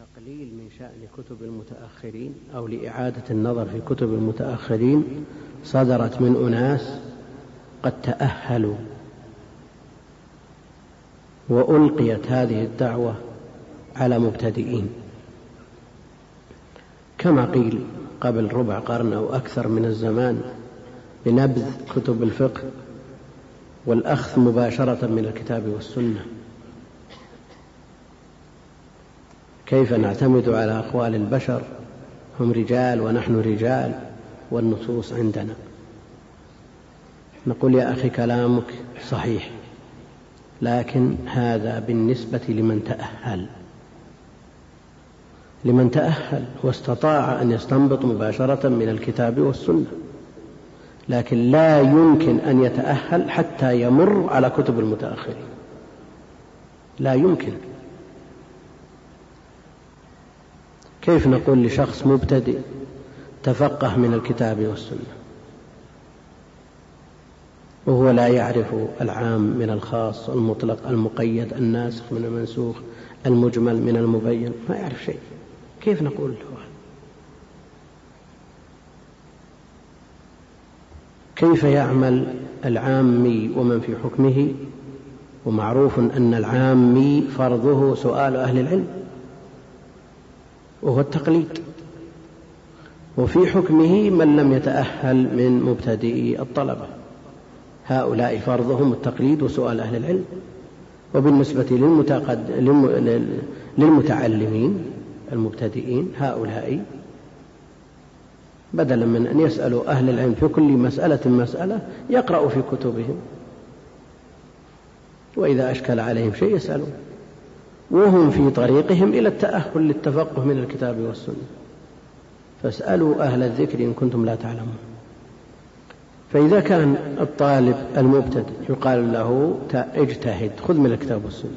لتقليل من شأن كتب المتأخرين أو لإعادة النظر في كتب المتأخرين صدرت من أناس قد تأهلوا وألقيت هذه الدعوة على مبتدئين. كما قيل قبل ربع قرن أو أكثر من الزمان بنبذ كتب الفقه والأخذ مباشرة من الكتاب والسنة. كيف نعتمد على أقوال البشر؟ هم رجال ونحن رجال والنصوص عندنا. نقول يا أخي كلامك صحيح لكن هذا بالنسبة لمن تأهل. لمن تأهل واستطاع أن يستنبط مباشرة من الكتاب والسنة لكن لا يمكن أن يتأهل حتى يمر على كتب المتأخرين. لا يمكن. كيف نقول لشخص مبتدئ تفقه من الكتاب والسنة؟ وهو لا يعرف العام من الخاص المطلق المقيد الناسخ من المنسوخ المجمل من المبين ما يعرف شيء. كيف نقول له؟ كيف يعمل العامي ومن في حكمه؟ ومعروف أن العامي فرضه سؤال أهل العلم. وهو التقليد. وفي حكمه من لم يتأهل من مبتدئي الطلبة. هؤلاء فرضهم التقليد وسؤال أهل العلم. وبالنسبة للمتقد... للمتعلمين المبتدئين هؤلاء بدلا من أن يسألوا أهل العلم في كل مسألة مسألة يقرأوا في كتبهم. وإذا أشكل عليهم شيء يسألون. وهم في طريقهم إلى التأهل للتفقه من الكتاب والسنة. فاسألوا أهل الذكر إن كنتم لا تعلمون. فإذا كان الطالب المبتدئ يقال له اجتهد خذ من الكتاب والسنة.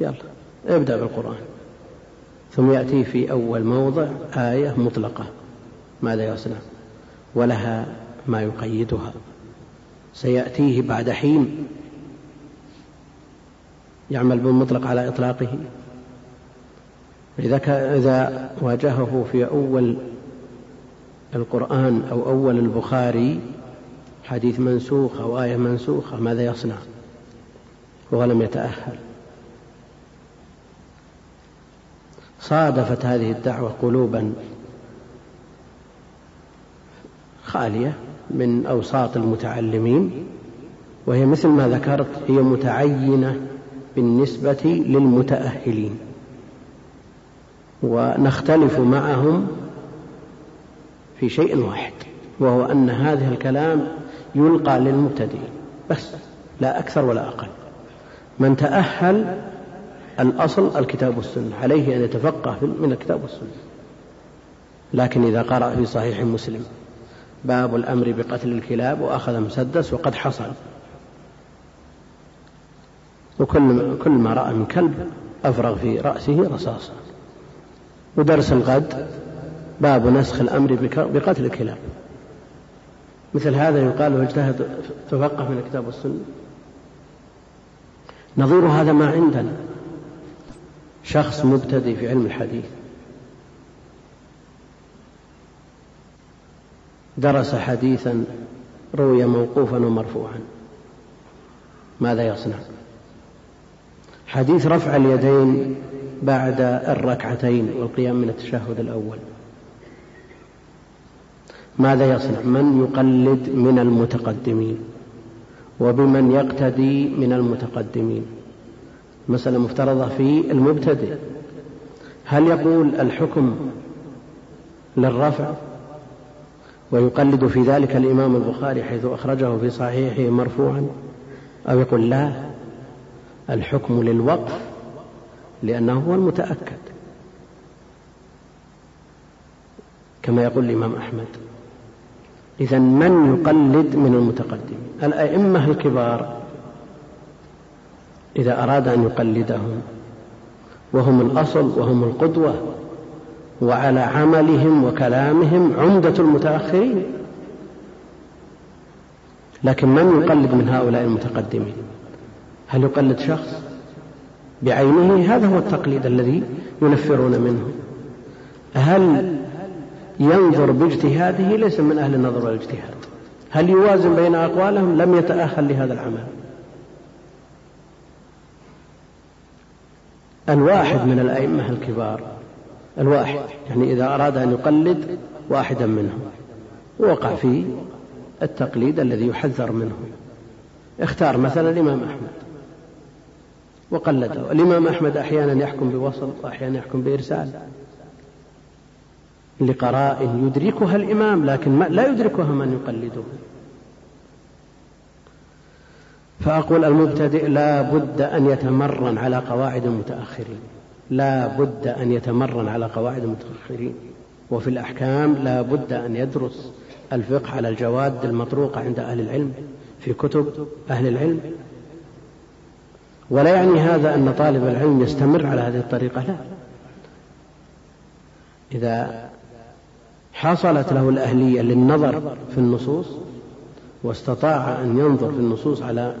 يلا ابدأ بالقرآن. ثم يأتي في أول موضع آية مطلقة. ماذا يصنع؟ ولها ما يقيدها. سيأتيه بعد حين. يعمل بالمطلق على إطلاقه. إذا إذا واجهه في أول القرآن أو أول البخاري حديث منسوخ أو آية منسوخة ماذا يصنع؟ وهو لم يتأهل. صادفت هذه الدعوة قلوبا خالية من أوساط المتعلمين وهي مثل ما ذكرت هي متعينة بالنسبة للمتأهلين. ونختلف معهم في شيء واحد وهو أن هذا الكلام يلقى للمبتدئين بس لا أكثر ولا أقل. من تأهل الأصل الكتاب والسنة عليه أن يتفقه من الكتاب والسنة. لكن إذا قرأ في صحيح مسلم باب الأمر بقتل الكلاب وأخذ مسدس وقد حصل. وكل كل ما رأى من كلب أفرغ في رأسه رصاصا ودرس الغد باب نسخ الأمر بقتل الكلاب. مثل هذا يقال له اجتهد تفقه من الكتاب والسنة. نظير هذا ما عندنا. شخص مبتدئ في علم الحديث. درس حديثا روي موقوفا ومرفوعا. ماذا يصنع؟ حديث رفع اليدين بعد الركعتين والقيام من التشهد الأول. ماذا يصنع؟ من يقلد من المتقدمين وبمن يقتدي من المتقدمين. مسألة مفترضة في المبتدئ. هل يقول الحكم للرفع ويقلد في ذلك الإمام البخاري حيث أخرجه في صحيحه مرفوعا أو يقول لا؟ الحكم للوقف لأنه هو المتأكد. كما يقول الإمام أحمد إذا من يقلد من المتقدمين الأئمة الكبار إذا أراد أن يقلدهم وهم الأصل وهم القدوة وعلى عملهم وكلامهم عمدة المتأخرين. لكن من يقلد من هؤلاء المتقدمين؟ هل يقلد شخص؟ بعينه هذا هو التقليد الذي ينفرون منه. هل ينظر باجتهاده؟ ليس من أهل النظر والاجتهاد. هل يوازن بين أقوالهم؟ لم يتأهل لهذا العمل. الواحد من الأئمة الكبار الواحد يعني إذا أراد أن يقلد واحدا منهم وقع في التقليد الذي يحذر منه. اختار مثلا الإمام أحمد. وقلده. الإمام أحمد أحيانا يحكم بوصل وأحيانا يحكم بإرسال. لقرائن يدركها الإمام لكن لا يدركها من يقلده. فأقول المبتدئ لا بد أن يتمرن على قواعد المتأخرين لا بد أن يتمرن على قواعد المتأخرين وفي الأحكام لا بد أن يدرس الفقه على الجواد المطروقة عند أهل العلم. في كتب أهل العلم. ولا يعني هذا أن طالب العلم يستمر على هذه الطريقة؟ لا. إذا حصلت له الأهلية للنظر في النصوص واستطاع أن ينظر في النصوص على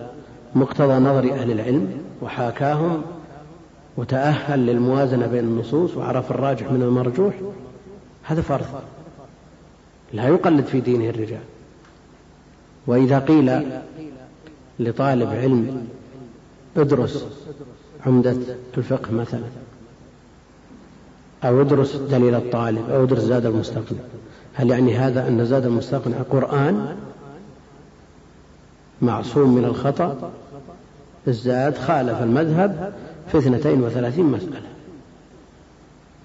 مقتضى نظر أهل العلم وحاكاهم وتأهل للموازنة بين النصوص وعرف الراجح من المرجوح هذا فرض. لا يقلد في دينه الرجال. وإذا قيل لطالب علم ادرس عمدة الفقه مثلا أو ادرس دليل الطالب أو ادرس زاد المستقنع هل يعني هذا أن زاد المستقنع قرآن معصوم من الخطأ؟ الزاد خالف المذهب في اثنتين وثلاثين مسألة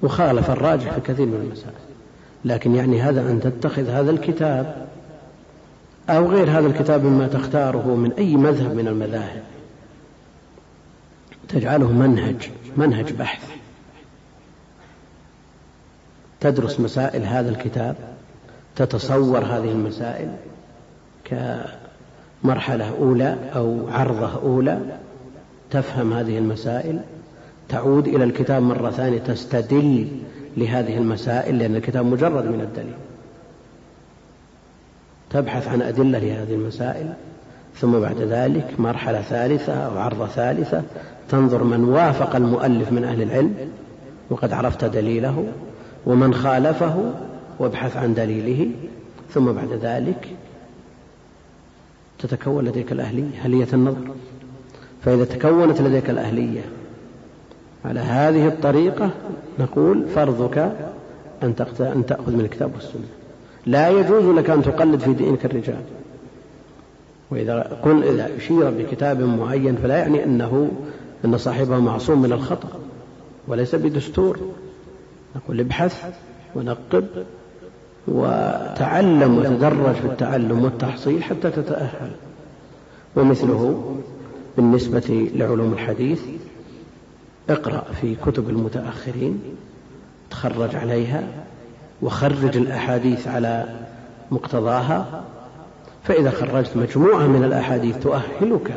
وخالف الراجح في كثير من المسائل. لكن يعني هذا أن تتخذ هذا الكتاب أو غير هذا الكتاب مما تختاره من أي مذهب من المذاهب. تجعله منهج منهج بحث. تدرس مسائل هذا الكتاب تتصور هذه المسائل كمرحلة أولى أو عرضة أولى تفهم هذه المسائل. تعود إلى الكتاب مرة ثانية تستدل لهذه المسائل لأن الكتاب مجرد من الدليل. تبحث عن أدلة لهذه المسائل. ثم بعد ذلك مرحلة ثالثة أو عرضة ثالثة تنظر من وافق المؤلف من أهل العلم وقد عرفت دليله ومن خالفه وابحث عن دليله ثم بعد ذلك تتكون لديك الأهلية أهلية النظر. فإذا تكونت لديك الأهلية على هذه الطريقة نقول فرضك أن تأخذ من الكتاب والسنة. لا يجوز لك أن تقلد في دينك الرجال. وإذا قل إذا أشير بكتاب معين فلا يعني أنه أن صاحبه معصوم من الخطأ وليس بدستور. نقول ابحث ونقب وتعلم وتدرج في التعلم والتحصيل حتى تتأهل. ومثله بالنسبة لعلوم الحديث اقرأ في كتب المتأخرين تخرج عليها وخرج الأحاديث على مقتضاها فإذا خرجت مجموعة من الأحاديث تؤهلك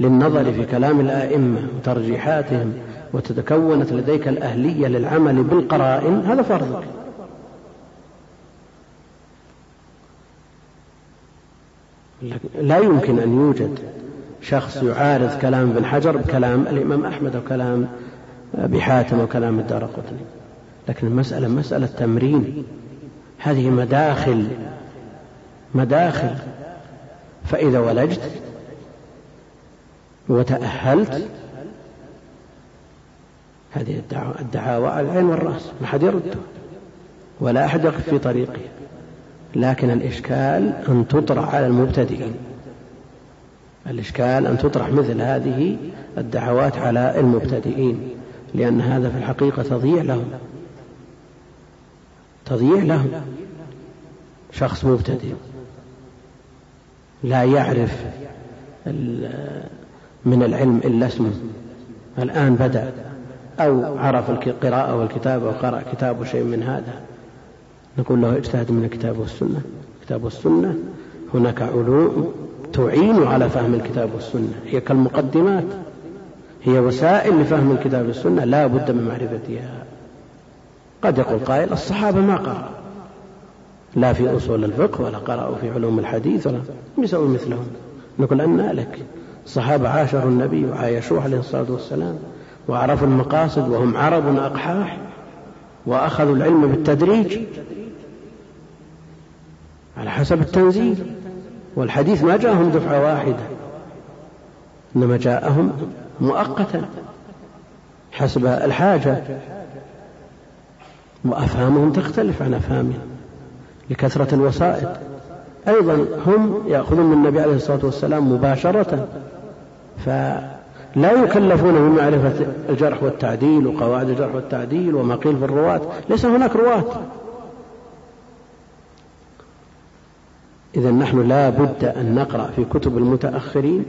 للنظر في كلام الآئمة وترجيحاتهم وتتكونت لديك الأهلية للعمل بالقرائن هذا فرضك لا يمكن أن يوجد شخص يعارض كلام ابن حجر بكلام الإمام أحمد أو كلام أبي حاتم أو كلام الدار قطني. لكن المسألة مسألة تمرين. هذه مداخل. مداخل. فإذا ولجت وتأهلت هذه الدعاوى على العين والرأس ما حد يرده ولا أحد يقف في طريقه. لكن الإشكال أن تطرح على المبتدئين. الإشكال أن تطرح مثل هذه الدعوات على المبتدئين لأن هذا في الحقيقة تضييع لهم. تضييع لهم. شخص مبتدئ. لا يعرف من العلم إلا اسمه. الآن بدأ. أو عرف القراءة والكتابة وقرأ كتاب شيء من هذا. نقول له اجتهد من الكتاب والسنة. الكتاب والسنة هناك علوم تعين على فهم الكتاب والسنة. هي كالمقدمات. هي وسائل لفهم الكتاب والسنة. لا بد من معرفتها. قد يقول قائل الصحابة ما قرأوا لا في أصول الفقه ولا قرأوا في علوم الحديث ولا يسوي مثلهم. نقول أن لك الصحابة عاشروا النبي وعايشوه عليه الصلاة والسلام وعرفوا المقاصد وهم عرب أقحاح وأخذوا العلم بالتدريج على حسب التنزيل. والحديث ما جاءهم دفعة واحدة إنما جاءهم مؤقتا حسب الحاجة. وأفهامهم تختلف عن أفهامنا لكثرة الوسائط. أيضا هم يأخذون من النبي عليه الصلاة والسلام مباشرة فلا يكلفون بمعرفة الجرح والتعديل وقواعد الجرح والتعديل وما قيل في الرواة. ليس هناك رواة. إذا نحن لا بد أن نقرأ في كتب المتأخرين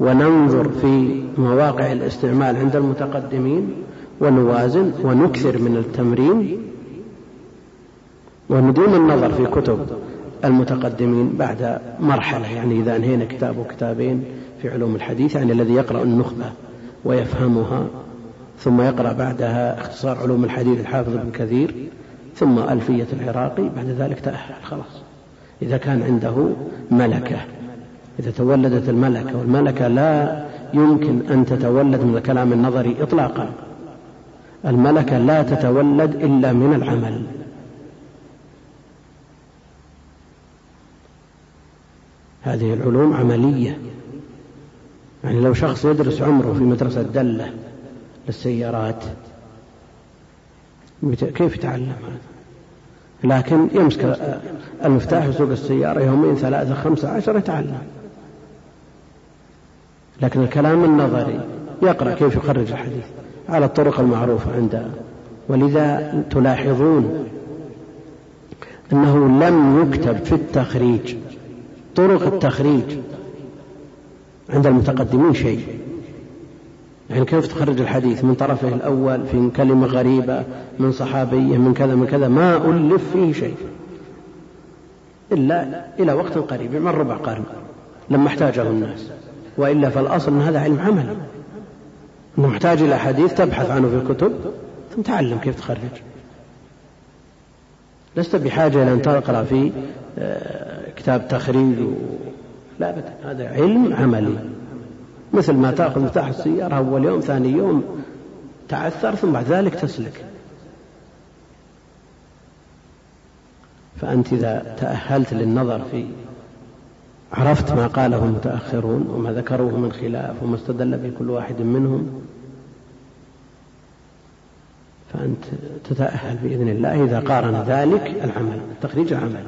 وننظر في مواقع الاستعمال عند المتقدمين ونوازن ونكثر من التمرين وندوم النظر في كتب المتقدمين بعد مرحلة يعني إذا أنهينا كتاب وكتابين في علوم الحديث يعني الذي يقرأ النخبة ويفهمها ثم يقرأ بعدها اختصار علوم الحديث الحافظ ابن كثير ثم ألفية العراقي بعد ذلك تأهل خلاص. إذا كان عنده ملكة إذا تولدت الملكة والملكة لا يمكن أن تتولد من الكلام النظري إطلاقا. الملكة لا تتولد إلا من العمل. هذه العلوم عملية. يعني لو شخص يدرس عمره في مدرسة دلة للسيارات كيف يتعلم؟ هذا لكن يمسك المفتاح يسوق السيارة يومين ثلاثة خمسة عشر يتعلم. لكن الكلام النظري يقرأ كيف يخرج الحديث على الطرق المعروفة عند ولذا تلاحظون أنه لم يكتب في التخريج طرق التخريج عند المتقدمين شيء. يعني كيف تخرج الحديث؟ من طرفه الأول في كلمة غريبة من صحابية من كذا من كذا ما ألف فيه شيء. إلا إلى وقت قريب من ربع قرن لما احتاجه الناس. وإلا فالأصل أن هذا علم عمل. أنه محتاج إلى حديث تبحث عنه في الكتب ثم تعلم كيف تخرج. لست بحاجة إلى أن تقرأ في آه، كتاب تخريج و... لا أبدا هذا علم عملي. مثل ما تأخذ مفتاح السيارة أول يوم ثاني يوم تعثر ثم بعد ذلك تسلك. فأنت إذا تأهلت للنظر في عرفت ما قاله المتأخرون وما ذكروه من خلاف وما استدل به كل واحد منهم فأنت تتأهل بإذن الله. إذا قارن ذلك العمل التخريج عمل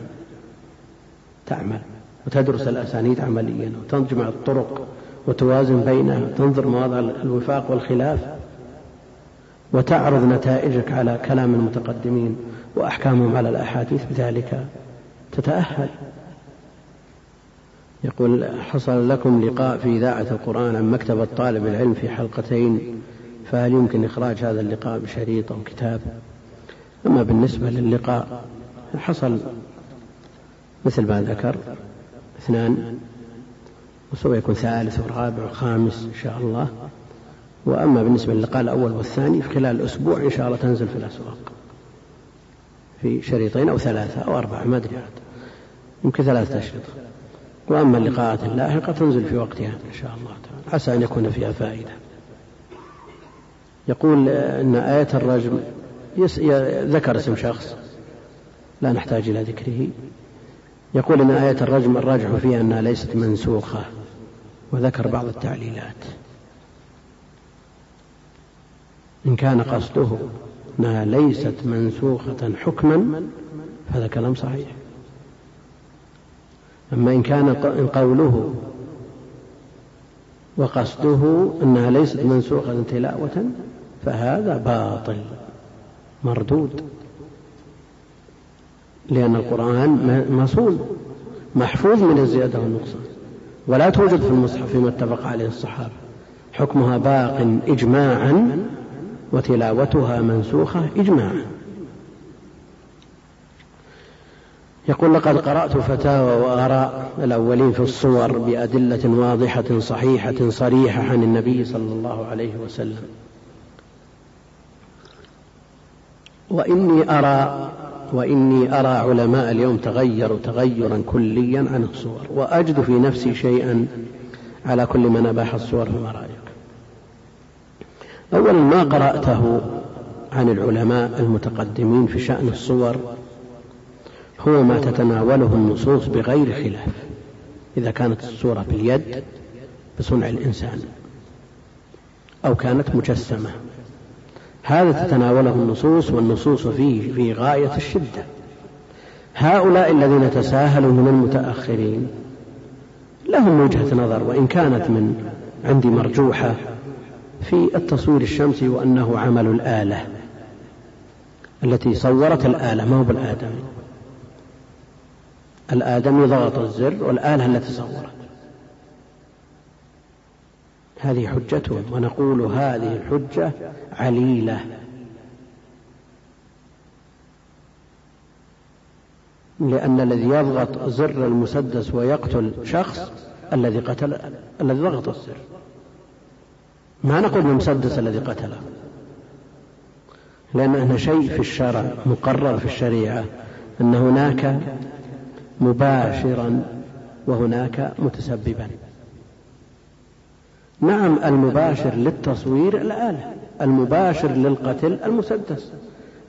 تعمل وتدرس الأسانيد عمليا وتجمع الطرق وتوازن بينها تنظر مواضع الوفاق والخلاف وتعرض نتائجك على كلام المتقدمين وأحكامهم على الأحاديث بذلك تتأهل. يقول حصل لكم لقاء في إذاعة القرآن عن مكتبة طالب العلم في حلقتين فهل يمكن إخراج هذا اللقاء بشريط أو كتاب؟ أما بالنسبة للقاء حصل مثل ما ذكر اثنان وسوف يكون ثالث ورابع وخامس إن شاء الله. وأما بالنسبة للقاء الأول والثاني في خلال الأسبوع إن شاء الله تنزل في الأسواق. في شريطين أو ثلاثة أو أربعة ما أدري يمكن ثلاثة أشرطة. وأما اللقاءات اللاحقة تنزل في وقتها إن شاء الله تعالى. عسى أن يكون فيها فائدة. يقول أن آية الرجم ذكر اسم شخص لا نحتاج إلى ذكره. يقول أن آية الرجم الراجح فيها أنها ليست منسوخة وذكر بعض التعليلات. إن كان قصده أنها ليست منسوخة حكما فهذا كلام صحيح. أما إن كان قوله وقصده أنها ليست منسوخة تلاوة فهذا باطل مردود. لأن القرآن مصون محفوظ من الزيادة والنقصان ولا توجد في المصحف فيما اتفق عليه الصحابة. حكمها باق إجماعا وتلاوتها منسوخة إجماعا. يقول لقد قرأت فتاوى وآراء الأولين في الصور بأدلة واضحة صحيحة صريحة عن النبي صلى الله عليه وسلم. وإني أرى وإني أرى علماء اليوم تغيروا تغيرا كليا عن الصور وأجد في نفسي شيئا على كل من أباح الصور فما رأيك أولا ما قرأته عن العلماء المتقدمين في شأن الصور هو ما تتناوله النصوص بغير خلاف إذا كانت الصورة باليد بصنع الإنسان أو كانت مجسمة. هذا تتناوله النصوص والنصوص فيه في غاية الشدة. هؤلاء الذين تساهلوا من المتأخرين لهم وجهة نظر وإن كانت من عندي مرجوحة في التصوير الشمسي وأنه عمل الآلة التي صورت الآلة ما هو بالآدمي؟ الآدمي ضغط الزر والآلة التي صورت. هذه حجتهم ونقول هذه الحجة عليلة. لأن الذي يضغط زر المسدس ويقتل شخص الذي قتل الذي ضغط الزر. ما نقول المسدس الذي قتله. لأن هنا شيء في الشرع مقرر في الشريعة أن هناك مباشرا وهناك متسببا. نعم المباشر للتصوير الآلة المباشر للقتل المسدس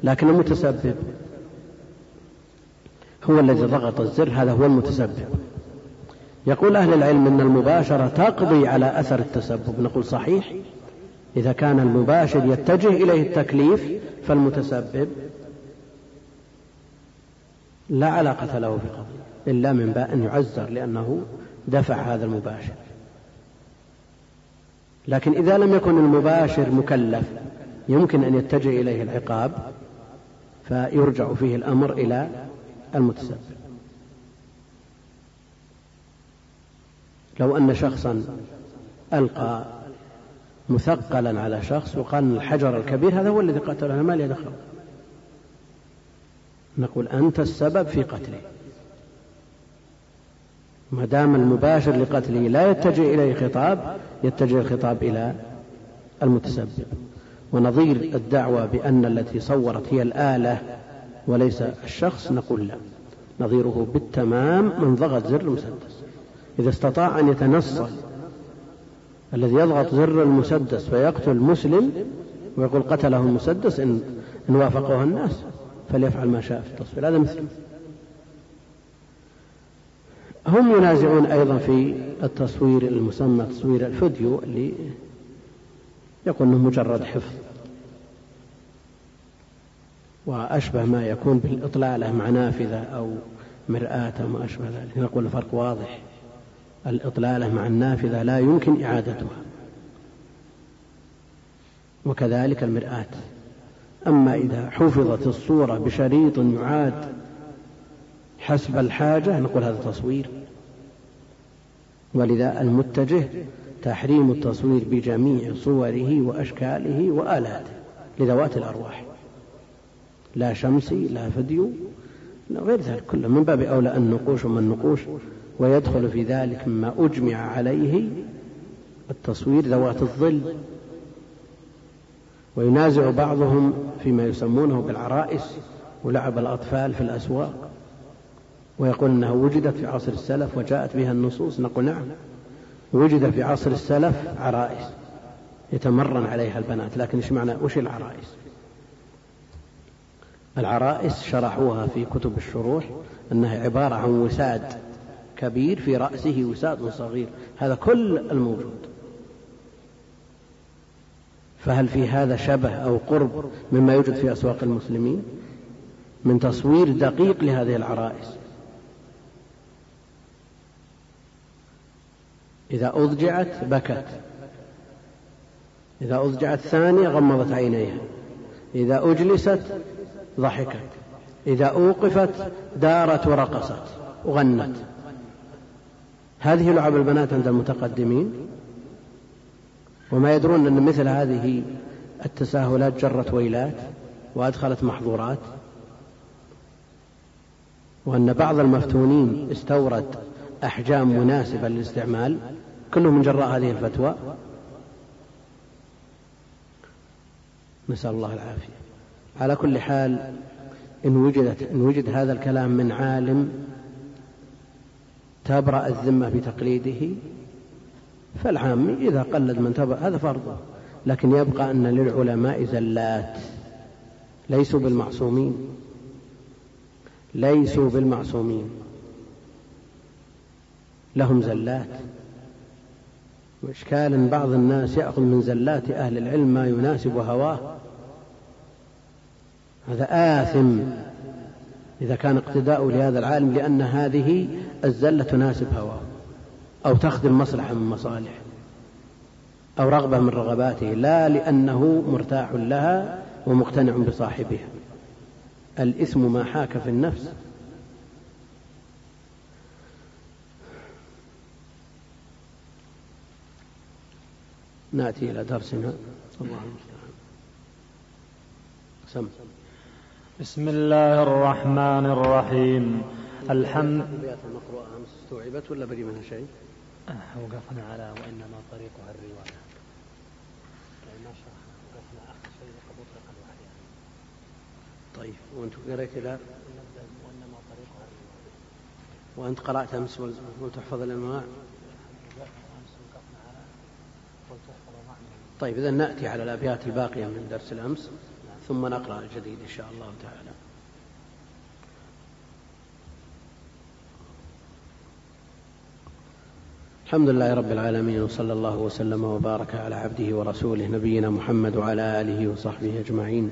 لكن المتسبب هو الذي ضغط الزر هذا هو المتسبب. يقول أهل العلم أن المباشرة تقضي على أثر التسبب نقول صحيح. إذا كان المباشر يتجه إليه التكليف فالمتسبب لا علاقة له في قضية إلا من باء يعزر لأنه دفع هذا المباشر. لكن إذا لم يكن المباشر مكلف يمكن أن يتجه إليه العقاب فيرجع فيه الأمر إلى المتسبب. لو أن شخصا ألقى مثقلا على شخص وقال الحجر الكبير هذا هو الذي قتله أنا ما لي دخل. نقول أنت السبب في قتله. ما دام المباشر لقتله لا يتجه إليه خطاب يتجه الخطاب إلى المتسبب. ونظير الدعوة بأن التي صورت هي الآلة وليس الشخص نقول لا. نظيره بالتمام من ضغط زر المسدس إذا استطاع أن يتنصل الذي يضغط زر المسدس فيقتل مسلم ويقول قتله المسدس إن, إن وافقه الناس فليفعل ما شاء في التصوير. هذا مثل. هم ينازعون أيضا في التصوير المسمى تصوير الفيديو اللي يقول أنه مجرد حفظ. وأشبه ما يكون بالإطلالة مع نافذة أو مرآة أو ما أشبه ذلك. نقول الفرق واضح. الإطلالة مع النافذة لا يمكن إعادتها. وكذلك المرآة. أما إذا حفظت الصورة بشريط يعاد حسب الحاجة نقول هذا تصوير. ولذا المتجه تحريم التصوير بجميع صوره وأشكاله وآلاته لذوات الأرواح. لا شمسي لا فيديو غير ذلك كله. من باب أولى النقوش وما النقوش ويدخل في ذلك مما أجمع عليه التصوير ذوات الظل. وينازع بعضهم فيما يسمونه بالعرائس ولعب الأطفال في الأسواق. ويقول أنها وجدت في عصر السلف وجاءت بها النصوص نقول نعم وجد في عصر السلف عرائس يتمرن عليها البنات لكن إيش معنى؟ وش العرائس؟ العرائس شرحوها في كتب الشروح أنها عبارة عن وساد كبير في رأسه وساد صغير هذا كل الموجود. فهل في هذا شبه أو قرب مما يوجد في أسواق المسلمين؟ من تصوير دقيق لهذه العرائس. إذا أضجعت بكت. إذا أضجعت ثانية غمضت عينيها. إذا أجلست ضحكت. إذا أوقفت دارت ورقصت. وغنت هذه لعب البنات عند المتقدمين. وما يدرون أن مثل هذه التساهلات جرت ويلات وأدخلت محظورات. وأن بعض المفتونين استورد أحجام مناسبة للاستعمال. كله من جراء هذه الفتوى. نسأل الله العافية. على كل حال إن وجدت إن وجد هذا الكلام من عالم تبرأ الذمة بتقليده فالعامي إذا قلد من تبرأ هذا فرضه لكن يبقى أن للعلماء زلات. ليسوا بالمعصومين. ليسوا بالمعصومين. لهم زلات. وإشكال بعض الناس يأخذ من زلات أهل العلم ما يناسب هواه. هذا آثم إذا كان اقتداء لهذا العالم لأن هذه الزلة تناسب هواه. أو تخدم مصلحة من مصالحه أو رغبة من رغباته. لا لأنه مرتاح لها ومقتنع بصاحبها. الإثم ما حاك في النفس نأتي إلى درسنا. الله المستعان. سم بسم الله الرحمن الرحيم. الحمد الأبيات المقروءة أمس استوعبت ولا بقي منها شيء؟ وقفنا على وإنما طريقها الرواية. ما شرحنا وقفنا آخر شيء مطلق الوحي. طيب وأنت قريت إلى وإنما طريقها الرواية. وأنت قرأت أمس وتحفظ الأنواع طيب إذا نأتي على الأبيات الباقية من درس الأمس ثم نقرأ الجديد إن شاء الله تعالى. الحمد لله رب العالمين وصلى الله وسلم وبارك على عبده ورسوله نبينا محمد وعلى آله وصحبه أجمعين.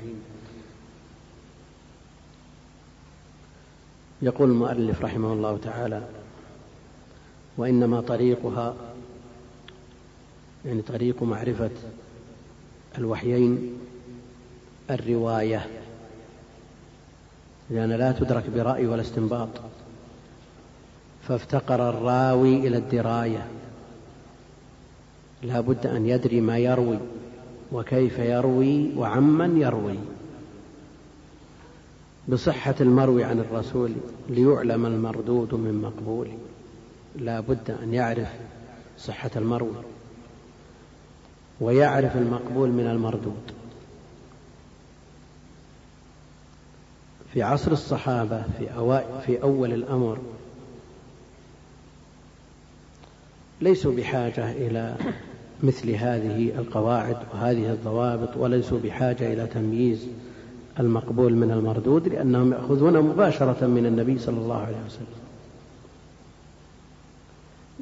يقول المؤلف رحمه الله تعالى وإنما طريقها يعني طريق معرفة الوحيين الرواية. لأن لا تدرك برأي ولا استنباط. فافتقر الراوي إلى الدراية. لا بد أن يدري ما يروي وكيف يروي وعمن يروي. بصحة المروي عن الرسول ليعلم المردود من مقبول. لا بد أن يعرف صحة المروي. ويعرف المقبول من المردود. في عصر الصحابة في, في أول الأمر ليسوا بحاجة إلى مثل هذه القواعد وهذه الضوابط وليسوا بحاجة إلى تمييز المقبول من المردود لأنهم يأخذون مباشرة من النبي صلى الله عليه وسلم.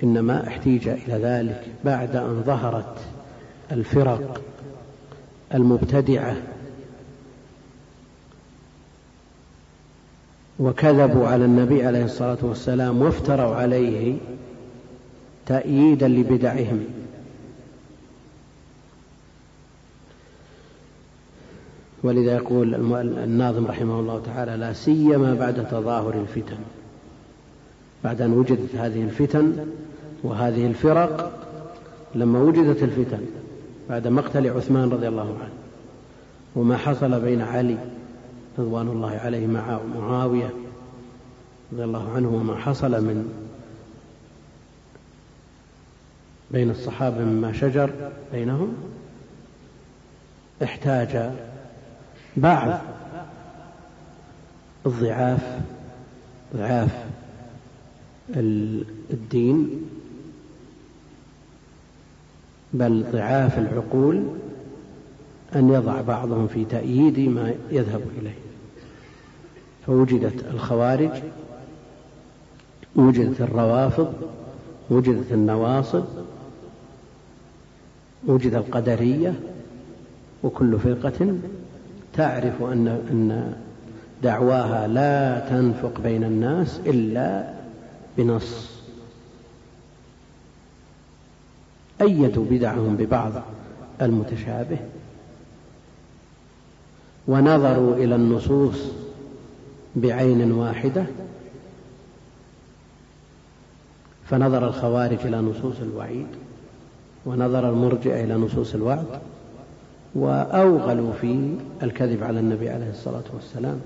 إنما احتيج إلى ذلك بعد أن ظهرت الفرق المبتدعة وكذبوا على النبي عليه الصلاة والسلام وافتروا عليه تأييدا لبدعهم. ولذا يقول الناظم رحمه الله تعالى لا سيما بعد تظاهر الفتن. بعد أن وجدت هذه الفتن وهذه الفرق لما وجدت الفتن بعد مقتل عثمان رضي الله عنه. وما حصل بين علي رضوان الله عليه مع معاوية رضي الله عنه وما حصل من بين الصحابة مما شجر بينهم احتاج بعض الضعاف ضعاف الدين بل ضعاف العقول أن يضع بعضهم في تأييد ما يذهب إليه. فوجدت الخوارج وجدت الروافض وجدت النواصب وجد القدرية وكل فرقة تعرف أن أن دعواها لا تنفق بين الناس إلا بنص. أيدوا بدعهم ببعض المتشابه. ونظروا إلى النصوص بعين واحدة. فنظر الخوارج إلى نصوص الوعيد ونظر المرجئة إلى نصوص الوعد وأوغلوا في الكذب على النبي عليه الصلاة والسلام.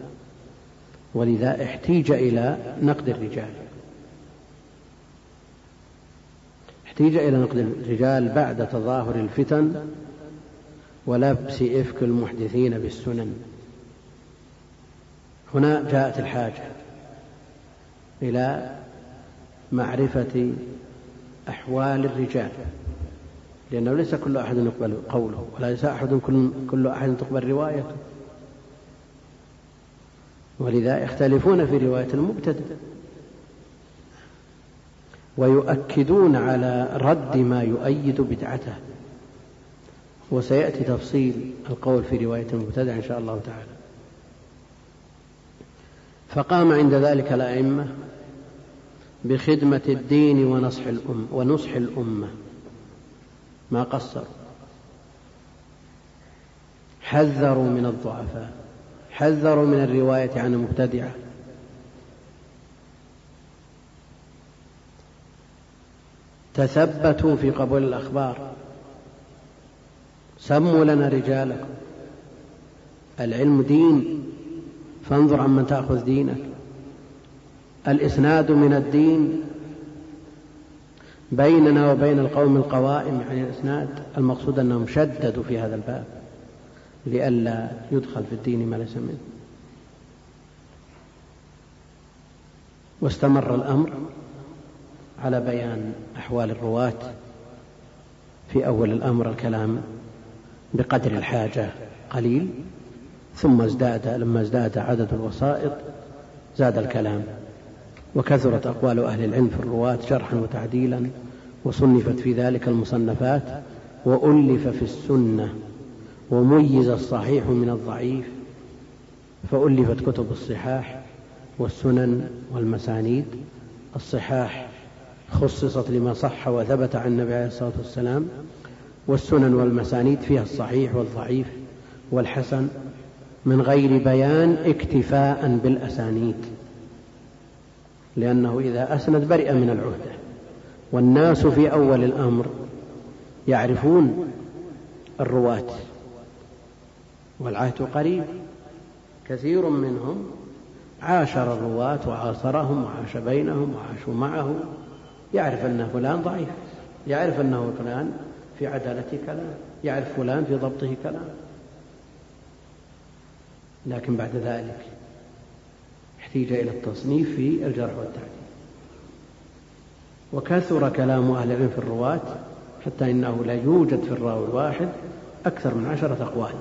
ولذا احتيج إلى نقد الرجال. احتيج إلى نقد الرجال بعد تظاهر الفتن ولبس إفك المحدثين بالسنن. هنا جاءت الحاجة إلى معرفة أحوال الرجال لأنه ليس كل أحد يقبل قوله وليس أحد كل, كل أحد تقبل روايته. ولذا يختلفون في رواية المبتدئ ويؤكدون على رد ما يؤيد بدعته. وسيأتي تفصيل القول في رواية المبتدع إن شاء الله تعالى. فقام عند ذلك الأئمة بخدمة الدين ونصح الأم ونصح الأمة. ما قصروا. حذروا من الضعفاء. حذروا من الرواية عن المبتدعة تثبتوا في قبول الأخبار. سموا لنا رجالكم. العلم دين. فانظر عمن تأخذ دينك. الإسناد من الدين. بيننا وبين القوم القوائم يعني الإسناد المقصود أنهم شددوا في هذا الباب. لئلا يدخل في الدين ما ليس منه. واستمر الأمر. على بيان أحوال الرواة في أول الأمر الكلام بقدر الحاجة قليل ثم ازداد لما ازداد عدد الوسائط زاد الكلام وكثرت أقوال أهل العلم في الرواة جرحا وتعديلا وصنفت في ذلك المصنفات وألف في السنة وميز الصحيح من الضعيف فألفت كتب الصحاح والسنن والمسانيد الصحاح خصصت لما صح وثبت عن النبي عليه الصلاة والسلام والسنن والمسانيد فيها الصحيح والضعيف والحسن من غير بيان اكتفاء بالأسانيد لأنه إذا أسند برئ من العهدة والناس في أول الأمر يعرفون الرواة والعهد قريب كثير منهم عاشر الرواة وعاصرهم وعاش بينهم وعاشوا معه يعرف أن فلان ضعيف يعرف أنه فلان في عدالته كلام يعرف فلان في ضبطه كلام. لكن بعد ذلك احتيج إلى التصنيف في الجرح والتعديل. وكثر كلام أهل العلم في الرواة حتى إنه لا يوجد في الراوي الواحد أكثر من عشرة أقوال.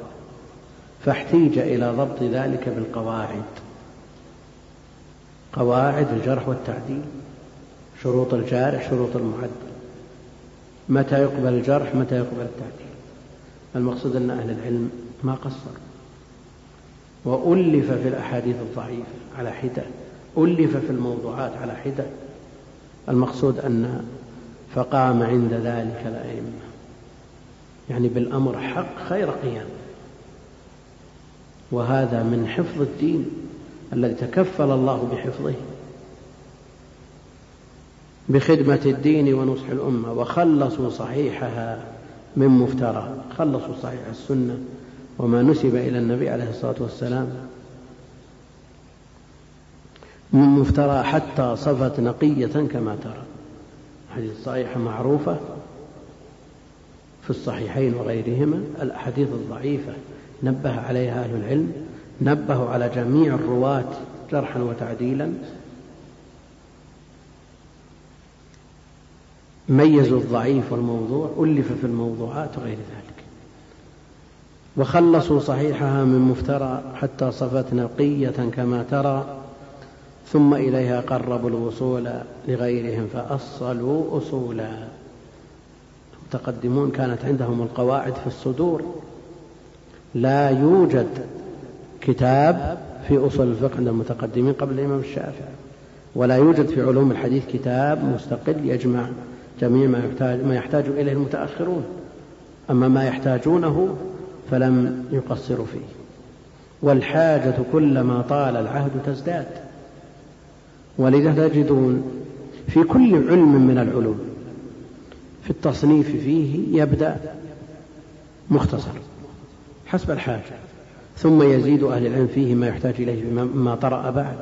فاحتيج إلى ضبط ذلك بالقواعد. قواعد الجرح والتعديل. شروط الجارح شروط المعدل. متى يقبل الجرح؟ متى يقبل التعديل؟ المقصود أن أهل العلم ما قصروا. وألف في الأحاديث الضعيفة على حدة. ألف في الموضوعات على حدة. المقصود أن فقام عند ذلك الأئمة. يعني بالأمر حق خير قيام. وهذا من حفظ الدين الذي تكفل الله بحفظه. بخدمة الدين ونصح الأمة وخلصوا صحيحها من مفترى. خلصوا صحيح السنة وما نسب إلى النبي عليه الصلاة والسلام من مفترى حتى صفت نقية كما ترى. حديث صحيحة معروفة في الصحيحين وغيرهما. الأحاديث الضعيفة نبه عليها أهل العلم نبهوا على جميع الرواة جرحا وتعديلا. ميزوا الضعيف والموضوع ألف في الموضوعات وغير ذلك. وخلصوا صحيحها من مفترى حتى صفت نقية كما ترى ثم إليها قربوا الوصول لغيرهم فأصلوا أصولا. المتقدمون كانت عندهم القواعد في الصدور. لا يوجد كتاب في أصول الفقه عند المتقدمين قبل الإمام الشافعي ولا يوجد في علوم الحديث كتاب مستقل يجمع جميع ما يحتاج, ما يحتاج إليه المتأخرون. أما ما يحتاجونه فلم يقصروا فيه. والحاجة كلما طال العهد تزداد. ولذا تجدون في كل علم من العلوم في التصنيف فيه يبدأ مختصر حسب الحاجة. ثم يزيد أهل العلم فيه ما يحتاج إليه مما طرأ بعد.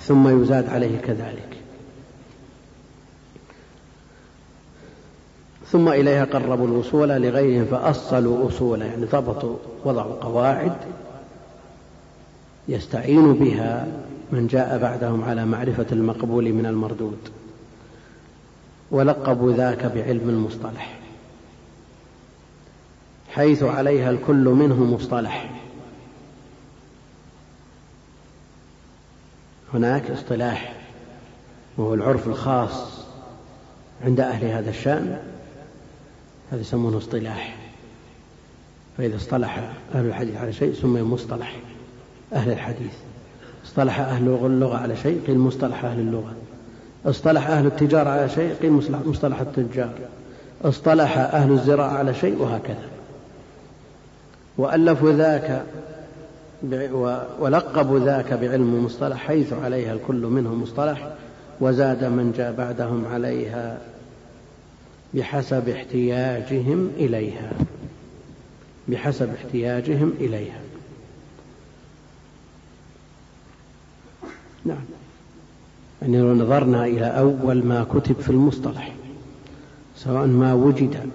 ثم يزاد عليه كذلك. ثم إليها قربوا الوصول لغيرهم فأصلوا أصولا يعني ضبطوا وضعوا قواعد يستعين بها من جاء بعدهم على معرفة المقبول من المردود ولقبوا ذاك بعلم المصطلح حيث عليها الكل منه مصطلح. هناك اصطلاح وهو العرف الخاص عند أهل هذا الشأن هذا يسمونه اصطلاح. فإذا اصطلح أهل الحديث على شيء سمي مصطلح أهل الحديث. اصطلح أهل اللغة على شيء قيل مصطلح أهل اللغة. اصطلح أهل التجارة على شيء قيل مصطلح التجار. اصطلح أهل الزراعة على شيء وهكذا. وألفوا ذاك ولقبوا ذاك بعلم مصطلح حيث عليها الكل منه مصطلح وزاد من جاء بعدهم عليها بحسب احتياجهم إليها. بحسب احتياجهم إليها. نعم. يعني لو نظرنا إلى أول ما كتب في المصطلح سواء ما وجد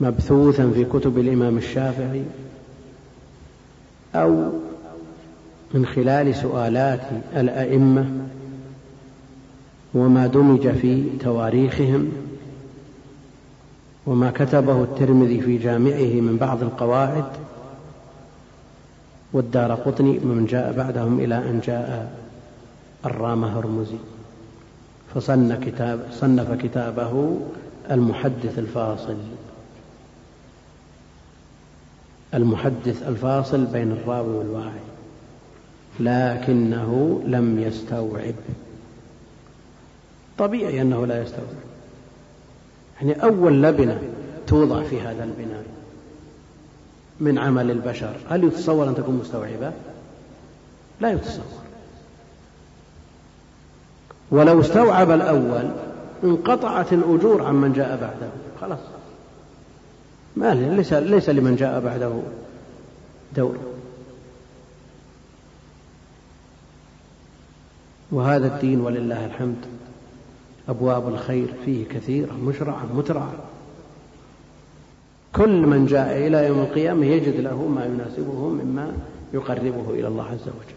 مبثوثا في كتب الإمام الشافعي أو من خلال سؤالات الأئمة وما دمج في تواريخهم وما كتبه الترمذي في جامعه من بعض القواعد والدار قطني من جاء بعدهم إلى أن جاء الرام هرمزي فصن كتاب صنف كتابه المحدث الفاصل المحدث الفاصل بين الراوي والواعي لكنه لم يستوعب. طبيعي أنه لا يستوعب. يعني أول لبنة توضع في هذا البناء من عمل البشر. هل يتصور أن تكون مستوعبة؟ لا يتصور. ولو استوعب الأول انقطعت الأجور عمن جاء بعده. خلاص. ما ليس ليس لمن جاء بعده دور. وهذا الدين ولله الحمد. أبواب الخير فيه كثيرة مشرعة مترعة. كل من جاء إلى يوم القيامة يجد له ما يناسبه مما يقربه إلى الله عز وجل.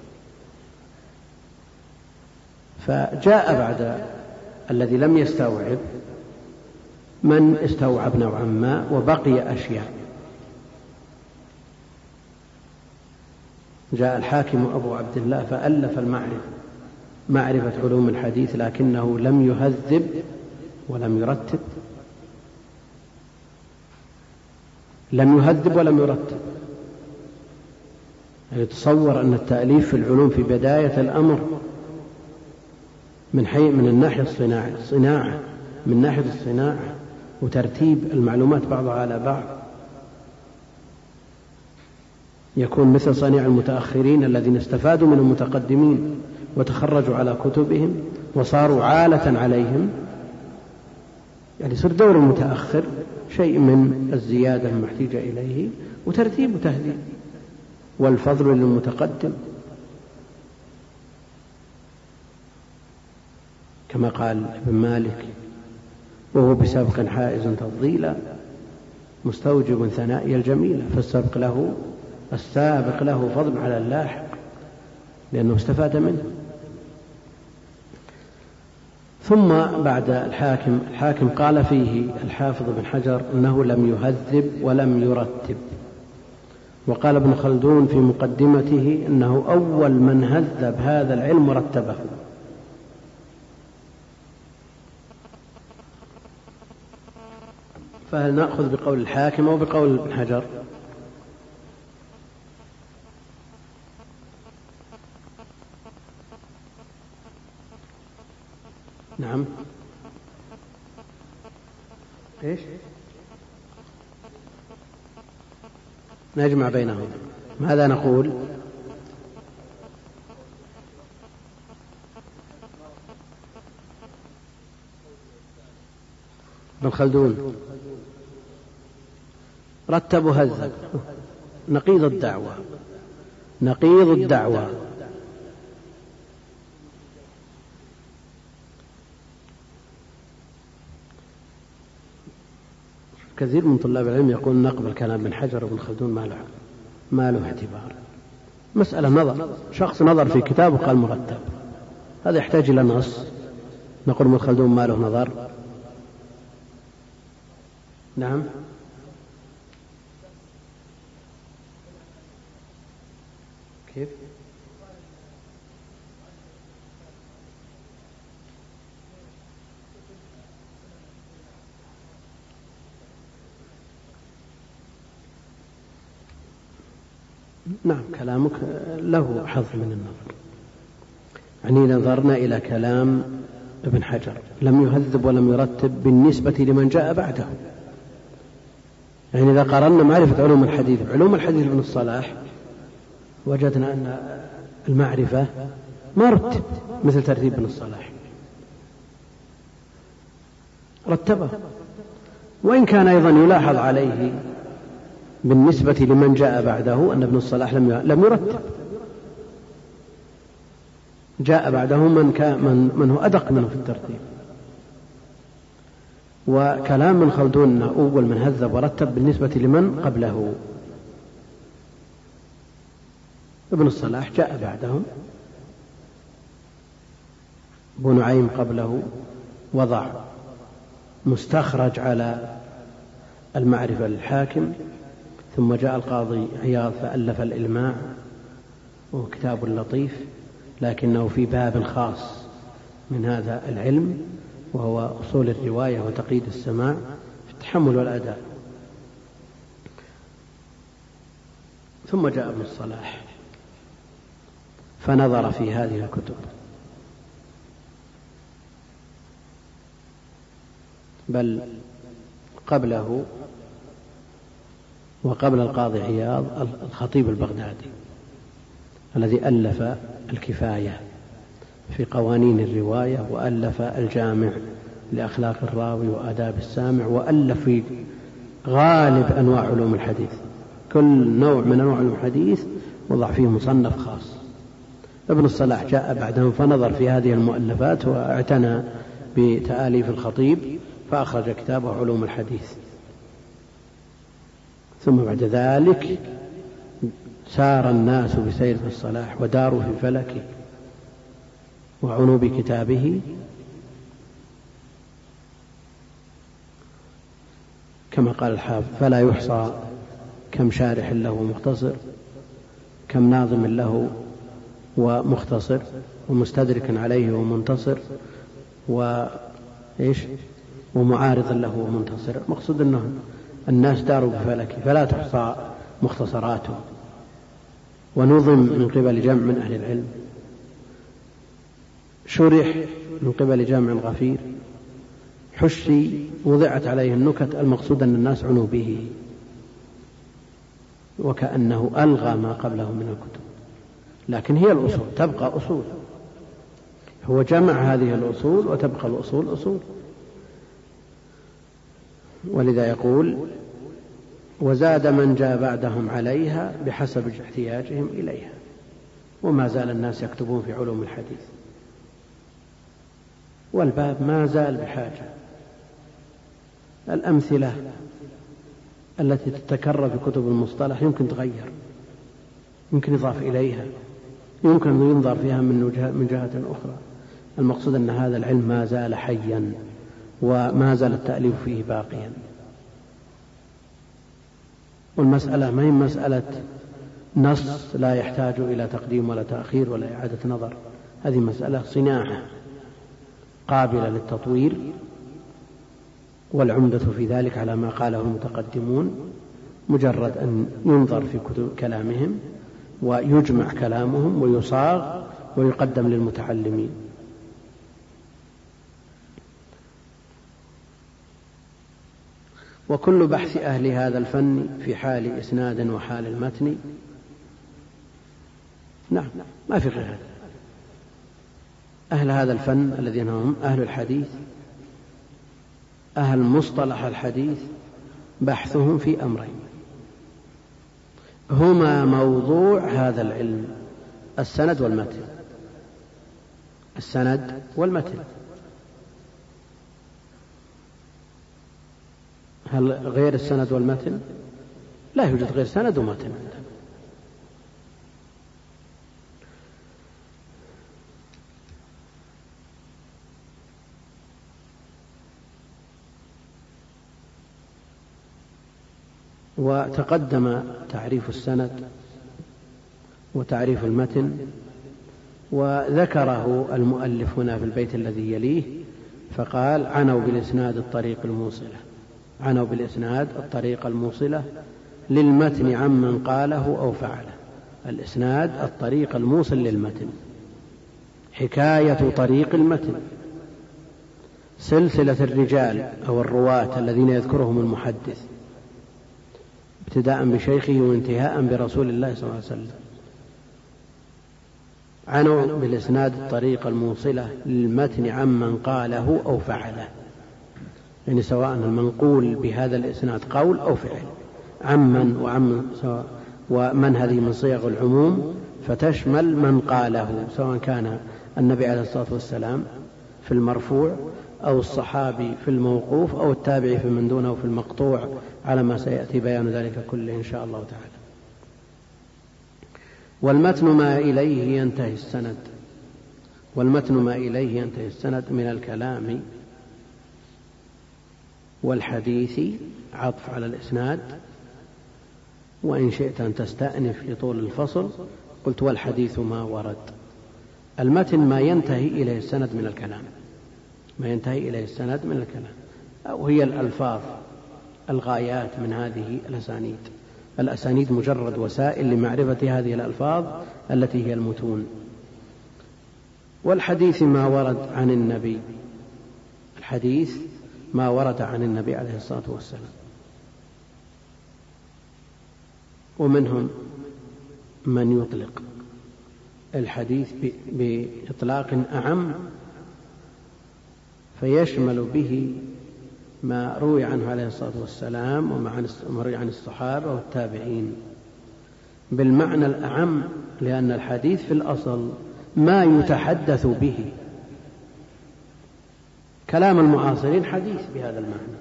فجاء بعد الذي لم يستوعب من استوعب نوعا ما وبقي أشياء. جاء الحاكم أبو عبد الله فألف المعرفة. معرفة علوم الحديث لكنه لم يهذب ولم يرتب. لم يهذب ولم يرتب. يتصور يعني أن التأليف في العلوم في بداية الأمر من حي من الناحية الصناعة صناعة من ناحية الصناعة وترتيب المعلومات بعضها على بعض. يكون مثل صنيع المتأخرين الذين استفادوا من المتقدمين. وتخرجوا على كتبهم وصاروا عالة عليهم. يعني يصير دور المتأخر شيء من الزيادة المحتاجة إليه وترتيب وتهذيب والفضل للمتقدم. كما قال ابن مالك وهو بسبق حائز تفضيلا مستوجب ثنائي الجميلة فالسبق له السابق له فضل على اللاحق لأنه استفاد منه. ثم بعد الحاكم الحاكم قال فيه الحافظ بن حجر إنه لم يهذب ولم يرتب. وقال ابن خلدون في مقدمته إنه أول من هذب هذا العلم ورتبه فهل نأخذ بقول الحاكم أو بقول ابن حجر؟ نعم. إيش؟ نجمع بينهم. ماذا نقول؟ ابن خلدون. رتبوا هذب نقيض الدعوة. نقيض الدعوة. كثير من طلاب العلم يقول نقبل كلام ابن حجر وابن خلدون ما له ما له اعتبار. مسألة نظر. شخص نظر في كتاب وقال مرتب. هذا يحتاج إلى نص. نقول ابن خلدون ما له نظر. نعم كيف نعم. كلامك له حظ من النظر. يعني نظرنا إلى كلام ابن حجر. لم يهذب ولم يرتب بالنسبة لمن جاء بعده. يعني إذا قارنا معرفة علوم الحديث علوم الحديث ابن الصلاح وجدنا أن المعرفة ما رتب مثل ترتيب ابن الصلاح. رتبه. وإن كان أيضا يلاحظ عليه بالنسبة لمن جاء بعده أن ابن الصلاح لم لم يرتب. جاء بعده من كان من, من هو أدق منه في الترتيب. وكلام من خلدون أول من هذب ورتب بالنسبة لمن قبله. ابن الصلاح جاء بعدهم أبو نعيم قبله. وضع مستخرج على المعرفة للحاكم. ثم جاء القاضي عياض فألف الإلماع وهو كتاب لطيف لكنه في باب خاص من هذا العلم وهو أصول الرواية وتقييد السماع في التحمل والأداء. ثم جاء ابن الصلاح فنظر في هذه الكتب. بل قبله وقبل القاضي عياض الخطيب البغدادي الذي ألف الكفاية في قوانين الرواية وألف الجامع لأخلاق الراوي وآداب السامع وألف في غالب أنواع علوم الحديث. كل نوع من أنواع علوم الحديث وضع فيه مصنف خاص. ابن الصلاح جاء بعدهم فنظر في هذه المؤلفات واعتنى بتآليف الخطيب فأخرج كتابه علوم الحديث. ثم بعد ذلك سار الناس بسير الصلاح وداروا في فلكه وعنوا بكتابه كما قال الحافظ فلا يحصى كم شارح له مختصر كم ناظم له ومختصر ومستدرك عليه ومنتصر وإيش ومعارض له ومنتصر. المقصود أنه الناس داروا بفلكه فلا تحصى مختصراته. ونظم من قبل جمع من أهل العلم. شرح من قبل جامع غفير. حشي وضعت عليه النكت المقصود أن الناس عنوا به. وكأنه ألغى ما قبله من الكتب. لكن هي الأصول تبقى أصول. هو جمع هذه الأصول وتبقى الأصول أصول. ولذا يقول وزاد من جاء بعدهم عليها بحسب احتياجهم إليها وما زال الناس يكتبون في علوم الحديث والباب ما زال بحاجة الأمثلة التي تتكرر في كتب المصطلح يمكن تغير يمكن يضاف إليها يمكن أن ينظر فيها من من جهة أخرى المقصود أن هذا العلم ما زال حيا وما زال التأليف فيه باقيا. والمسألة ما هي مسألة نص لا يحتاج إلى تقديم ولا تأخير ولا إعادة نظر. هذه مسألة صناعة قابلة للتطوير والعمدة في ذلك على ما قاله المتقدمون مجرد أن ينظر في كتب كلامهم ويجمع كلامهم ويصاغ ويقدم للمتعلمين. وكل بحث أهل هذا الفن في حال إسناد وحال المتن. نعم ما في غير هذا. أهل هذا الفن الذين هم أهل الحديث أهل مصطلح الحديث بحثهم في أمرين. هما موضوع هذا العلم السند والمتن. السند والمتن. هل غير السند والمتن؟ لا يوجد غير سند ومتن. وتقدم تعريف السند وتعريف المتن وذكره المؤلف هنا في البيت الذي يليه فقال عنوا بالإسناد الطريق الموصلة. عنوا بالإسناد الطريق الموصلة للمتن عمن قاله أو فعله. الإسناد الطريق الموصل للمتن. حكاية طريق المتن. سلسلة الرجال أو الرواة الذين يذكرهم المحدث. ابتداء بشيخه وانتهاء برسول الله صلى الله عليه وسلم. عنوا بالإسناد الطريق الموصلة للمتن عمن قاله أو فعله. يعني سواء المنقول بهذا الإسناد قول أو فعل. عمن وعمن سواء ومن هذه من صيغ العموم فتشمل من قاله سواء كان النبي عليه الصلاة والسلام في المرفوع أو الصحابي في الموقوف أو التابعي في من دونه في المقطوع على ما سيأتي بيان ذلك كله إن شاء الله تعالى. والمتن ما إليه ينتهي السند. والمتن ما إليه ينتهي السند من الكلام والحديث عطف على الإسناد وإن شئت أن تستأنف لطول الفصل قلت والحديث ما ورد. المتن ما ينتهي إليه السند من الكلام ما ينتهي إليه السند من الكلام. أو هي الألفاظ الغايات من هذه الأسانيد. الأسانيد مجرد وسائل لمعرفة هذه الألفاظ التي هي المتون. والحديث ما ورد عن النبي. الحديث ما ورد عن النبي عليه الصلاة والسلام. ومنهم من يطلق. الحديث بإطلاق أعم فيشمل به ما روي عنه عليه الصلاة والسلام وما روي عن الصحابة والتابعين. بالمعنى الأعم لأن الحديث في الأصل ما يتحدث به. كلام المعاصرين حديث بهذا المعنى.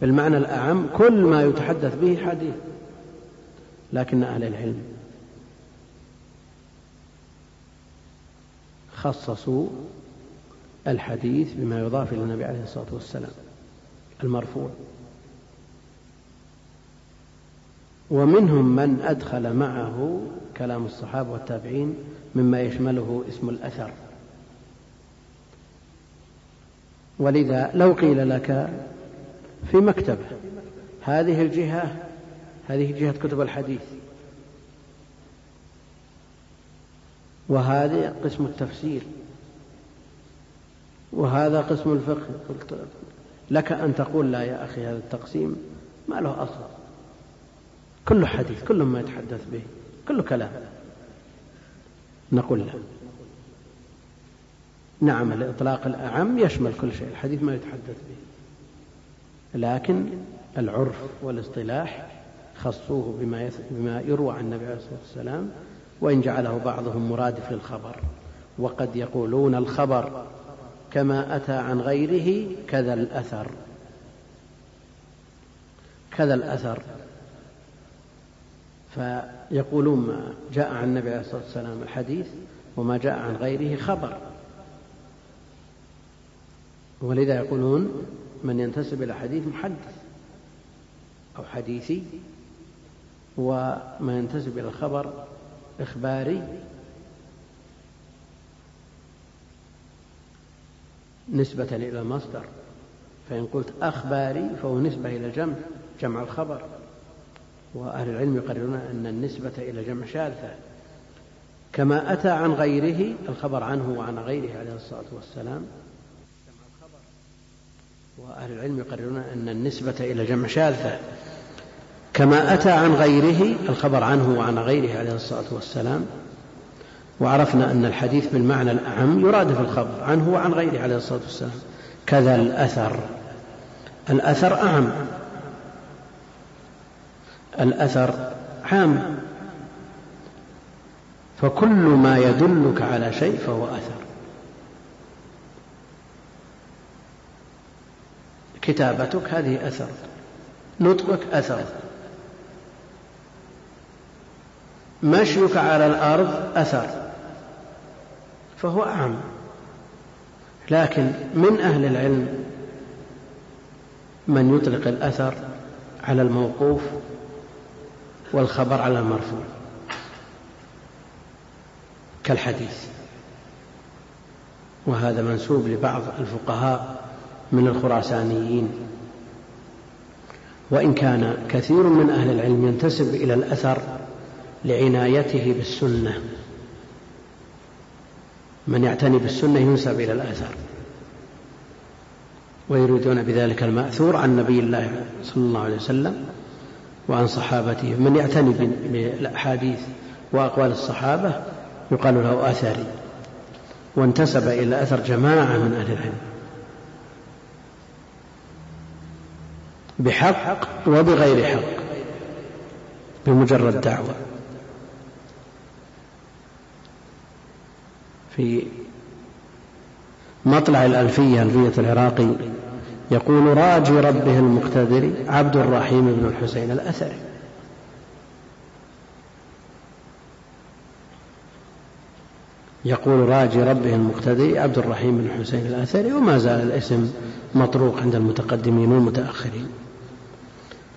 بالمعنى الأعم كل ما يتحدث به حديث لكن أهل العلم خصصوا الحديث بما يضاف إلى النبي عليه الصلاة والسلام المرفوع. ومنهم من أدخل معه كلام الصحابة والتابعين مما يشمله اسم الأثر. ولذا لو قيل لك في مكتبة هذه الجهة هذه جهة كتب الحديث وهذه قسم التفسير وهذا قسم الفقه. لك أن تقول لا يا أخي هذا التقسيم ما له أصل. كله حديث كل ما يتحدث به كله كلام. نقول لا. نعم. الإطلاق الأعم يشمل كل شيء الحديث ما يتحدث به. لكن العرف والاصطلاح خصوه بما بما يروى عن النبي عليه الصلاة والسلام وإن جعله بعضهم مرادف للخبر. وقد يقولون الخبر كما أتى عن غيره كذا الأثر. كذا الأثر. فيقولون ما جاء عن النبي عليه الصلاة والسلام الحديث وما جاء عن غيره خبر. ولذا يقولون من ينتسب إلى حديث محدث أو حديثي وما ينتسب إلى الخبر إخباري. نسبة إلى المصدر فإن قلت أخباري فهو نسبة إلى الجمع جمع الخبر. وأهل العلم يقررون أن النسبة إلى الجمع شاذة. كما أتى عن غيره الخبر عنه وعن غيره عليه الصلاة والسلام. وأهل العلم يقررون أن النسبة إلى جمع شاذة كما أتى عن غيره الخبر عنه وعن غيره عليه الصلاة والسلام وعرفنا أن الحديث بالمعنى الأعم يرادف الخبر عنه وعن غيره عليه الصلاة والسلام. كذا الأثر. الأثر أعم. الأثر عام. فكل ما يدلك على شيء فهو أثر. كتابتك هذه أثر نطقك أثر. مشيك على الأرض أثر فهو أعم لكن من أهل العلم من يطلق الأثر على الموقوف والخبر على المرفوع كالحديث. وهذا منسوب لبعض الفقهاء من الخراسانيين. وإن كان كثير من أهل العلم ينتسب إلى الأثر لعنايته بالسنة. من يعتني بالسنة ينسب إلى الأثر. ويريدون بذلك المأثور عن نبي الله صلى الله عليه وسلم وعن صحابته. من يعتني بالأحاديث وأقوال الصحابة يقال له أثري وانتسب إلى أثر جماعة من أهل العلم. بحق وبغير حق بمجرد دعوة. في مطلع الألفية ألفية العراقي يقول راجي ربه المقتدر عبد الرحيم بن الحسين الأثري يقول راجي ربه المقتدر عبد الرحيم بن الحسين الأثري وما زال الاسم مطروق عند المتقدمين والمتأخرين.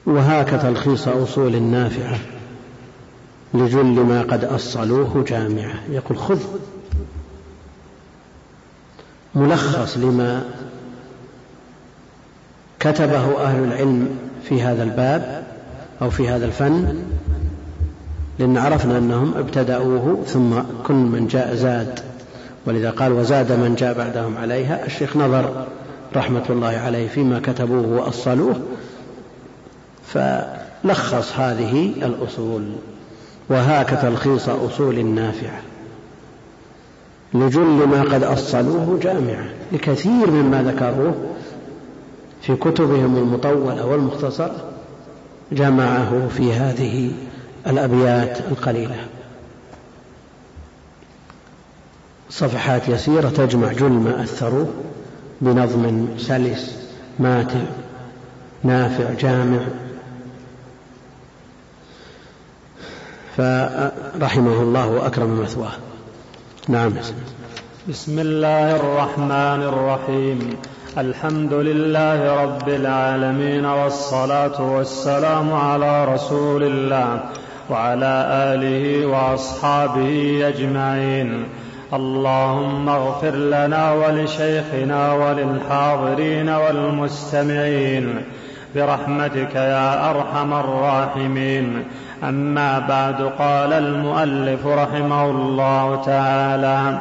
وهاك تلخيص أصول نافعة لجل ما قد أصلوه جامعة. يقول خذ ملخص لما كتبه أهل العلم في هذا الباب أو في هذا الفن لأن عرفنا أنهم ابتدأوه ثم كل من جاء زاد. ولذا قال وزاد من جاء بعدهم عليها. الشيخ نظر رحمة الله عليه فيما كتبوه وأصلوه فلخص هذه الأصول وهاك تلخيص أصول نافعة. لجل ما قد أصلوه جامعة لكثير مما ذكروه في كتبهم المطولة والمختصرة جمعه في هذه الأبيات القليلة. صفحات يسيرة تجمع جل ما أثروه بنظم سلس ماتع نافع جامع فرحمه الله وأكرم مثواه. نعم. بسم الله الرحمن الرحيم. الحمد لله رب العالمين والصلاة والسلام على رسول الله وعلى آله وأصحابه أجمعين. اللهم اغفر لنا ولشيخنا وللحاضرين والمستمعين. برحمتك يا أرحم الراحمين. أما بعد قال المؤلف رحمه الله تعالى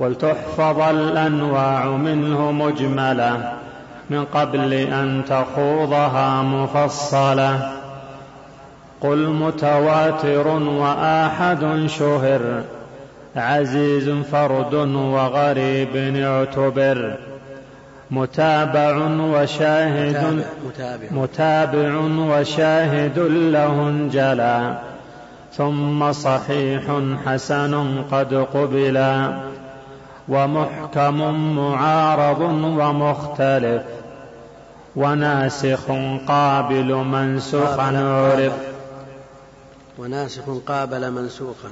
ولتحفظ الأنواع منه مجملة من قبل أن تخوضها مفصلة قل متواتر وآحد شهر عزيز فرد وغريب اعتبر. متابع وشاهد متابع, متابع. وشاهد له انجلى ثم صحيح حسن قد قبلا. ومحكم معارض ومختلف. وناسخ قابل منسوخا عرف. وناسخ قابل منسوخا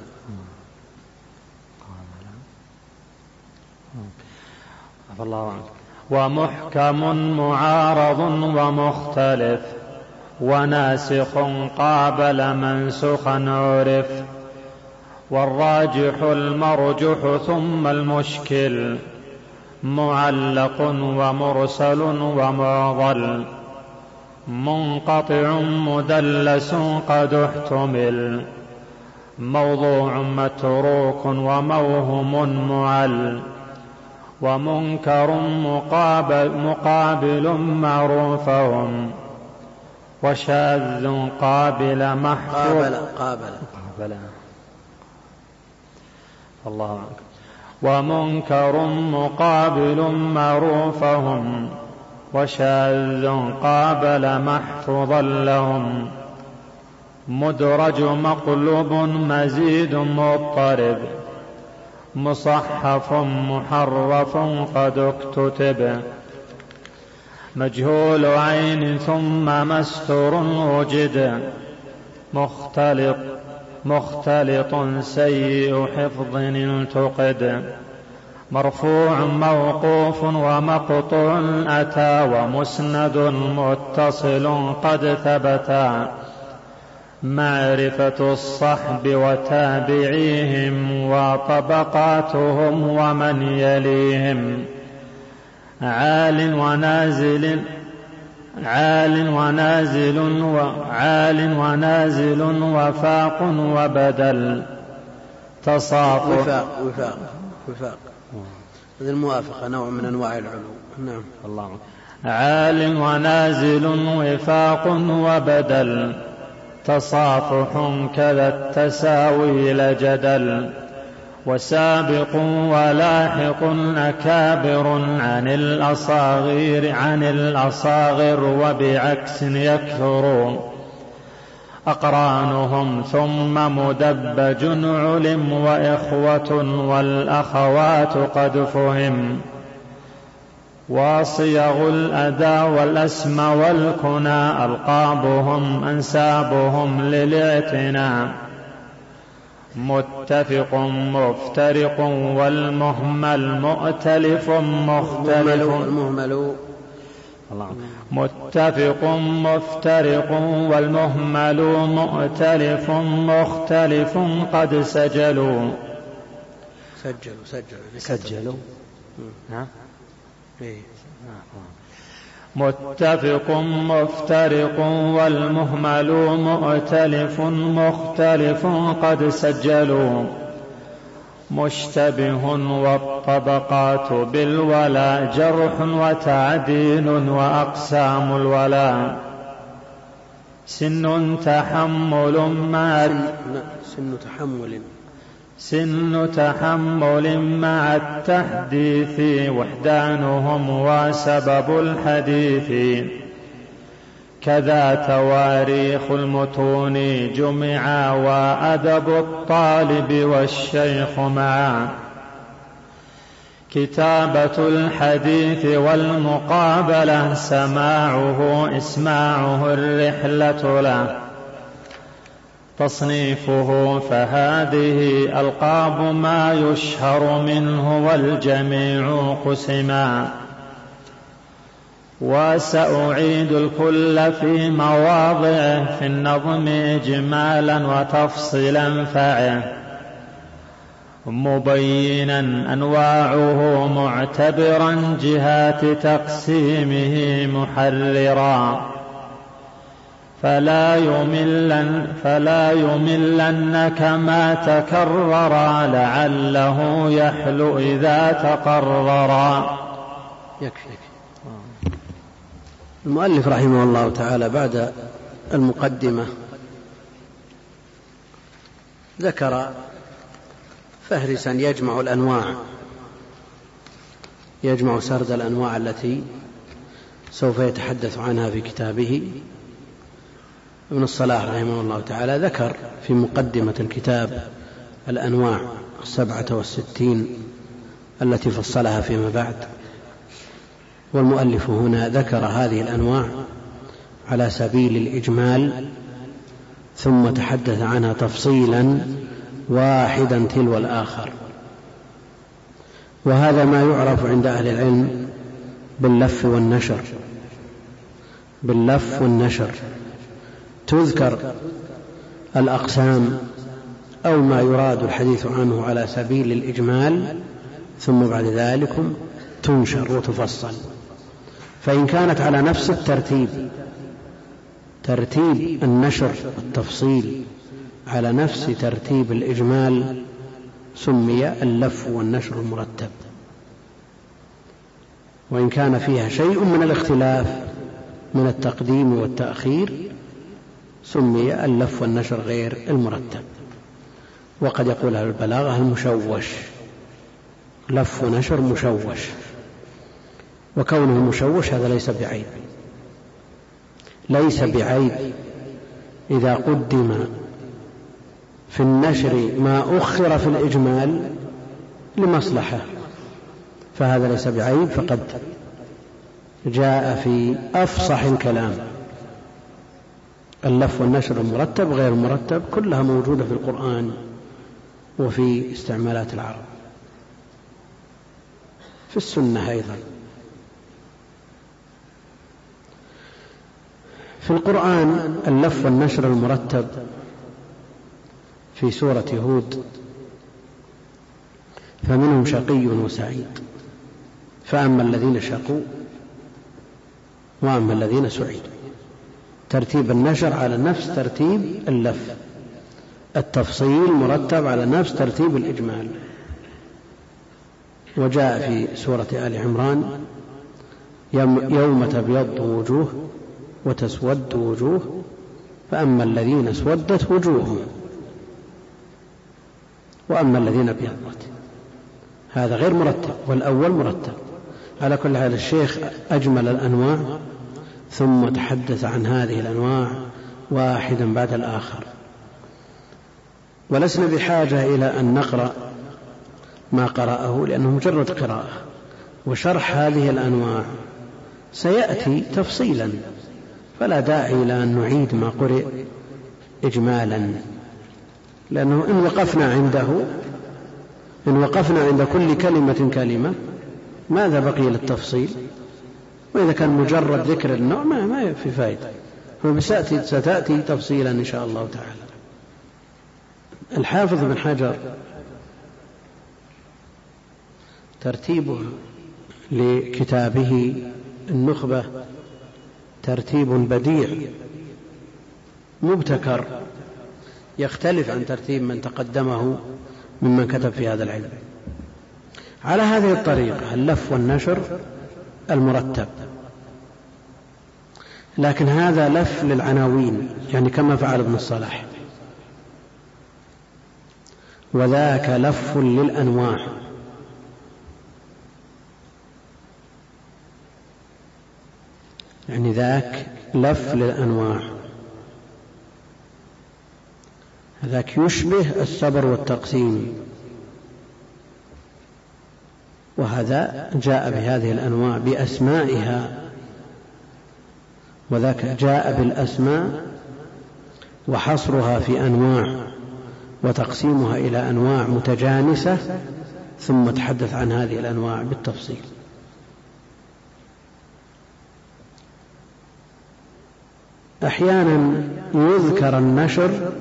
الله عنك. ومحكم معارض ومختلف وناسخ قابل منسوخا عرف والراجح المرجح ثم المشكل معلق ومرسل ومعضل منقطع مدلس قد احتمل موضوع متروك وموهم معل. ومنكر مقابل, مقابل معروفهم وشاذ قابل محفوظ قابل قابل. قابل. الله أكبر. ومنكر مقابل معروفهم وشاذ قابل محفوظا لهم. مدرج مقلوب مزيد مضطرب. مصحف محرف قد اكتتب. مجهول عين ثم مستور وجد. مختلط مختلط سيء حفظ التقد مرفوع موقوف ومقطوع أتى ومسند متصل قد ثبتا. معرفة الصحب وتابعيهم وطبقاتهم ومن يليهم. عال ونازل عال ونازل وعال ونازل وفاق وبدل. تصافح. وفاق وفاق وفاق. هذه الموافقة نوع من أنواع العلو. نعم. الله. عال ونازل وفاق وبدل. تصافح كذا التساوي لجدل وسابق ولاحق أكابر عن الأصاغير عن الأصاغر وبعكس يكثرون أقرانهم ثم مدبج علم وإخوة والأخوات قد فهم. وصيغ الأداء والأسم والكنى ألقابهم أنسابهم للإعتناء. متفق مفترق والمهمل مؤتلف مختلف. المهمل متفق مفترق والمهمل مؤتلف مختلف. قد سجلوا سجلوا سجلوا. سجلوا. نعم. متفق مفترق والمهمل مؤتلف مختلف قد سجلوا مشتبه والطبقات بالولا جرح وتعديل وأقسام الولا سن تحمل مع سن تحمل سن تحمل مع التحديث وحدانهم وسبب الحديث. كذا تواريخ المتون جمعا وأدب الطالب والشيخ معا. كتابة الحديث والمقابلة سماعه إسماعه الرحلة له. تصنيفه فهذه ألقاب ما يشهر منه والجميع قسما. وسأعيد الكل في مواضعه في النظم إجمالا وتفصيلا فعه مبينا أنواعه معتبرا جهات تقسيمه محررا. فلا يملن فلا يملنك ما تكرر لعله يحلو إذا تقررا يكفي. المؤلف رحمه الله تعالى بعد المقدمة ذكر فهرسا يجمع الأنواع يجمع سرد الأنواع التي سوف يتحدث عنها في كتابه. ابن الصلاح رحمه الله تعالى ذكر في مقدمة الكتاب الأنواع السبعة والستين التي فصلها فيما بعد والمؤلف هنا ذكر هذه الأنواع على سبيل الإجمال ثم تحدث عنها تفصيلا واحدا تلو الآخر. وهذا ما يعرف عند أهل العلم باللف والنشر باللف والنشر. تذكر الأقسام أو ما يراد الحديث عنه على سبيل الإجمال ثم بعد ذلك تنشر وتفصل. فإن كانت على نفس الترتيب ترتيب النشر والتفصيل على نفس ترتيب الإجمال سمي اللف والنشر المرتب. وإن كان فيها شيء من الاختلاف من التقديم والتأخير سمي اللف والنشر غير المرتب. وقد يقول أهل البلاغة المشوش. لف ونشر مشوش. وكونه مشوش هذا ليس بعيب. ليس بعيب إذا قدم في النشر ما أخر في الإجمال لمصلحة. فهذا ليس بعيب فقد جاء في أفصح الكلام. اللف والنشر المرتب غير المرتب كلها موجودة في القرآن وفي استعمالات العرب. في السنة أيضا. في القرآن اللف والنشر المرتب في سورة هود فمنهم شقي وسعيد. فأما الذين شقوا وأما الذين سعدوا. ترتيب النشر على نفس ترتيب اللف. التفصيل مرتب على نفس ترتيب الإجمال. وجاء في سورة آل عمران يوم تبيض وجوه وتسود وجوه فأما الذين اسودت وجوههم وأما الذين أبيضت. هذا غير مرتب والأول مرتب. على كل حال الشيخ أجمل الأنواع. ثم تحدث عن هذه الأنواع واحدا بعد الآخر. ولسنا بحاجة إلى أن نقرأ ما قرأه لأنه مجرد قراءة. وشرح هذه الأنواع سيأتي تفصيلا. فلا داعي إلى أن نعيد ما قرئ إجمالا. لأنه إن وقفنا عنده إن وقفنا عند كل كلمة كلمة ماذا بقي للتفصيل؟ وإذا كان مجرد ذكر النوع ما, ما في فائدة فستأتي ستأتي تفصيلا إن شاء الله تعالى. الحافظ بن حجر ترتيبه لكتابه النخبة ترتيب بديع مبتكر يختلف عن ترتيب من تقدمه ممن كتب في هذا العلم. على هذه الطريقة اللف والنشر المرتب. لكن هذا لف للعناوين يعني كما فعل ابن الصلاح. وذاك لف للأنواع. يعني ذاك لف للأنواع. ذاك يشبه الصبر والتقسيم. وهذا جاء بهذه الأنواع بأسمائها. وذاك جاء بالأسماء وحصرها في أنواع وتقسيمها إلى أنواع متجانسة ثم تحدث عن هذه الأنواع بالتفصيل. أحيانا يذكر النشر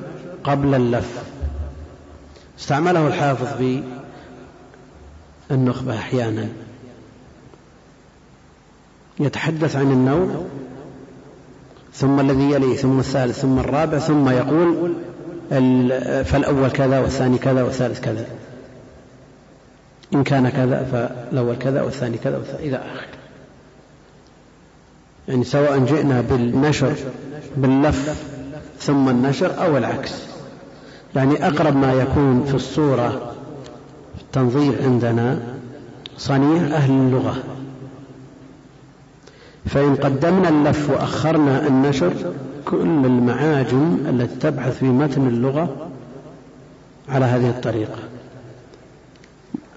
قبل اللف. استعمله الحافظ في النخبة أحيانا. يتحدث عن النوع ثم الذي يليه ثم الثالث ثم الرابع ثم يقول فالأول كذا والثاني كذا والثالث كذا. إن كان كذا فالأول كذا والثاني كذا إلى آخره يعني سواء جئنا بالنشر باللف ثم النشر أو العكس. يعني أقرب ما يكون في الصورة التنظير عندنا صنيع أهل اللغة. فإن قدمنا اللف وأخرنا النشر كل المعاجم التي تبحث في متن اللغة على هذه الطريقة.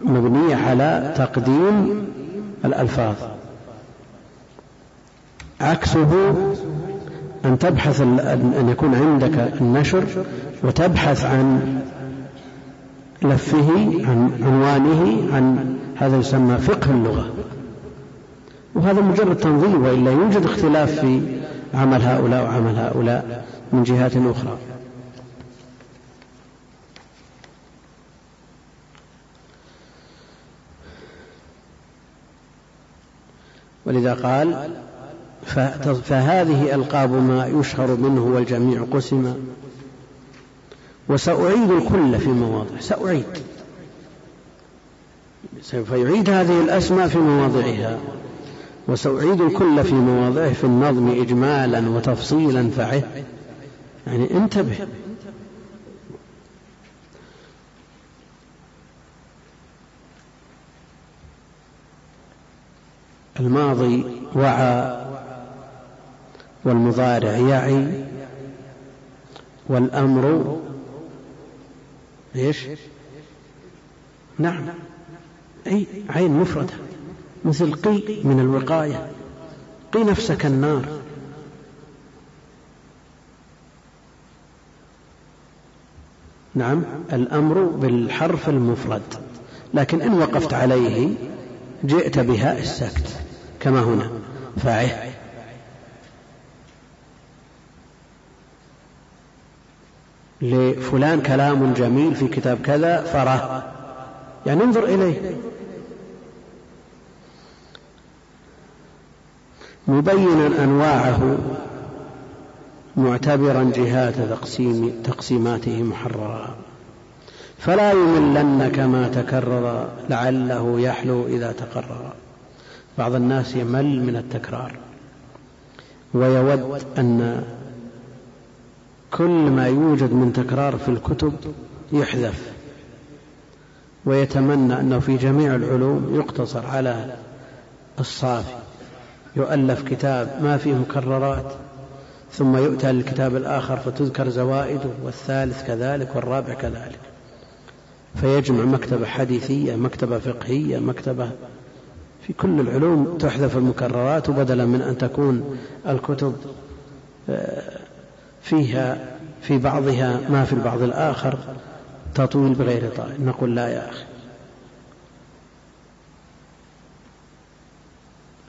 مبنية على تقديم الألفاظ. عكسه أن تبحث أن يكون عندك النشر وتبحث عن لفه عن عنوانه عن هذا يسمى فقه اللغة. وهذا مجرد تنظيم وإلا يوجد اختلاف في عمل هؤلاء وعمل هؤلاء من جهات أخرى. ولذا قال فهذه ألقاب ما يشهر منه والجميع قسم وسأعيد الكل في مواضع سأعيد. سوف يعيد هذه الأسماء في مواضعها وسأعيد الكل في مواضعه في النظم إجمالا وتفصيلا فعه. يعني انتبه. الماضي وعى والمضارع يعي والأمر إيش؟ نعم. أي عين مفردة مثل قي من الوقاية. قي نفسك النار. نعم. الأمر بالحرف المفرد. لكن إن وقفت عليه جئت بهاء السكت. كما هنا. فاعل. لفلان كلام جميل في كتاب كذا فراه. يعني انظر إليه. مبينا أنواعه معتبرا جهات تقسيم تقسيماته محررا فلا يملنك ما تكرر لعله يحلو إذا تقرر. بعض الناس يمل من التكرار. ويود أن كل ما يوجد من تكرار في الكتب يحذف ويتمنى أنه في جميع العلوم يقتصر على الصافي يؤلف كتاب ما فيه مكررات ثم يؤتى للكتاب الآخر فتذكر زوائده والثالث كذلك والرابع كذلك. فيجمع مكتبة حديثية مكتبة فقهية مكتبة في كل العلوم تحذف المكررات وبدلا من أن تكون الكتب آه، فيها في بعضها ما في البعض الآخر تطويل بغير طائل. نقول لا يا أخي.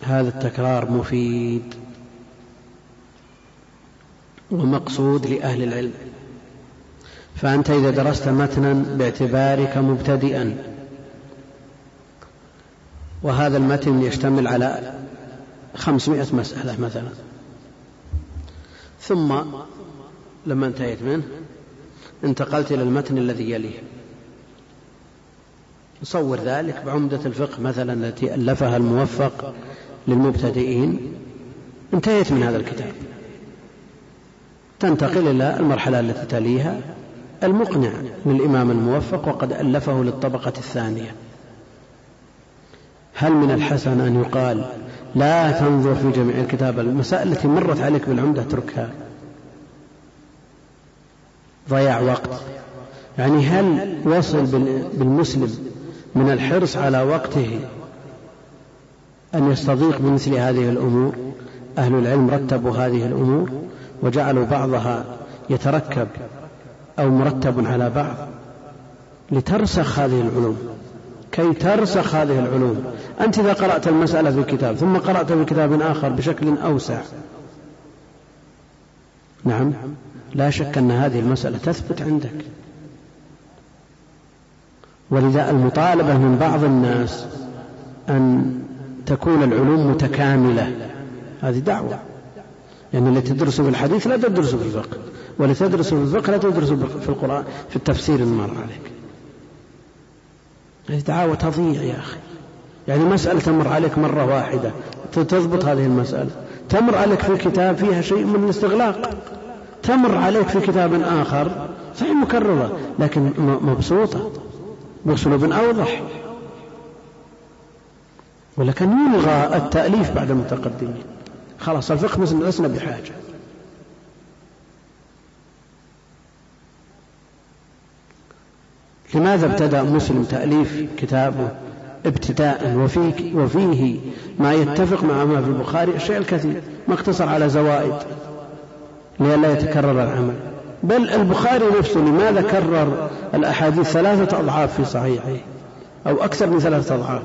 هذا التكرار مفيد ومقصود لأهل العلم. فأنت إذا درست متنا باعتبارك مبتدئا. وهذا المتن يشتمل على خمسمائة مسألة مثلا. ثم لما انتهيت منه انتقلت إلى المتن الذي يليه. نصور ذلك بعمدة الفقه مثلا التي ألفها الموفق للمبتدئين. انتهيت من هذا الكتاب. تنتقل إلى المرحلة التي تليها المقنع للإمام الموفق وقد ألفه للطبقة الثانية. هل من الحسن أن يقال لا تنظر في جميع الكتاب المسائل التي مرت عليك بالعمدة اتركها. ضياع وقت. يعني هل وصل بالمسلم من الحرص على وقته أن يستضيق بمثل هذه الأمور؟ أهل العلم رتبوا هذه الأمور وجعلوا بعضها يتركب أو مرتب على بعض لترسخ هذه العلوم. كي ترسخ هذه العلوم. أنت إذا قرأت المسألة في كتاب ثم قرأت في كتاب آخر بشكل أوسع. نعم. لا شك أن هذه المسألة تثبت عندك. ولذا المطالبة من بعض الناس أن تكون العلوم متكاملة. هذه دعوة. يعني اللي تدرسه في الحديث لا تدرسه في الفقه واللي تدرسه في الفقه لا تدرسه في القرآن في التفسير المر عليك. هذه دعاوى تضيع يا أخي. يعني مسألة تمر عليك مرة واحدة تضبط هذه المسألة. تمر عليك في كتاب فيها شيء من الاستغلاق. تمر عليك في كتاب آخر صحيح مكررة لكن مبسوطة. بأسلوب أوضح. ولكن يلغى التأليف بعد المتقدمين. خلاص الفقه لسنا بحاجة. لماذا ابتدأ مسلم تأليف كتابه ابتداء وفيه, وفيه ما يتفق مع ما في البخاري؟ الشيء الكثير. ما اقتصر على زوائد. لئلا يتكرر العمل. بل البخاري نفسه لماذا كرر الأحاديث ثلاثة أضعاف في صحيحه أو أكثر من ثلاثة أضعاف.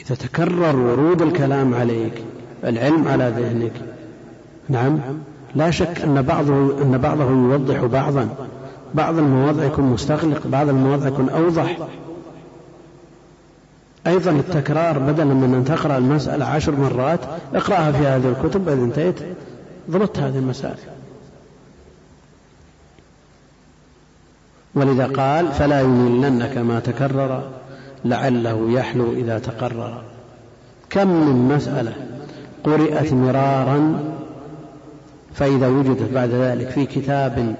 إذا تكرر ورود الكلام عليك العلم على ذهنك نعم لا شك أن بعضه أن بعضه يوضح بعضا. بعض المواضع يكون مستغلق بعض المواضع يكون أوضح. أيضا التكرار بدلا من أن تقرأ المسألة عشر مرات اقرأها في هذه الكتب إذا انتهيت ضبطت هذه المسائل. ولذا قال فلا يملنك ما تكرر لعله يحلو إذا تقرر. كم من مسألة قرئت مرارا فإذا وجدت بعد ذلك في كتاب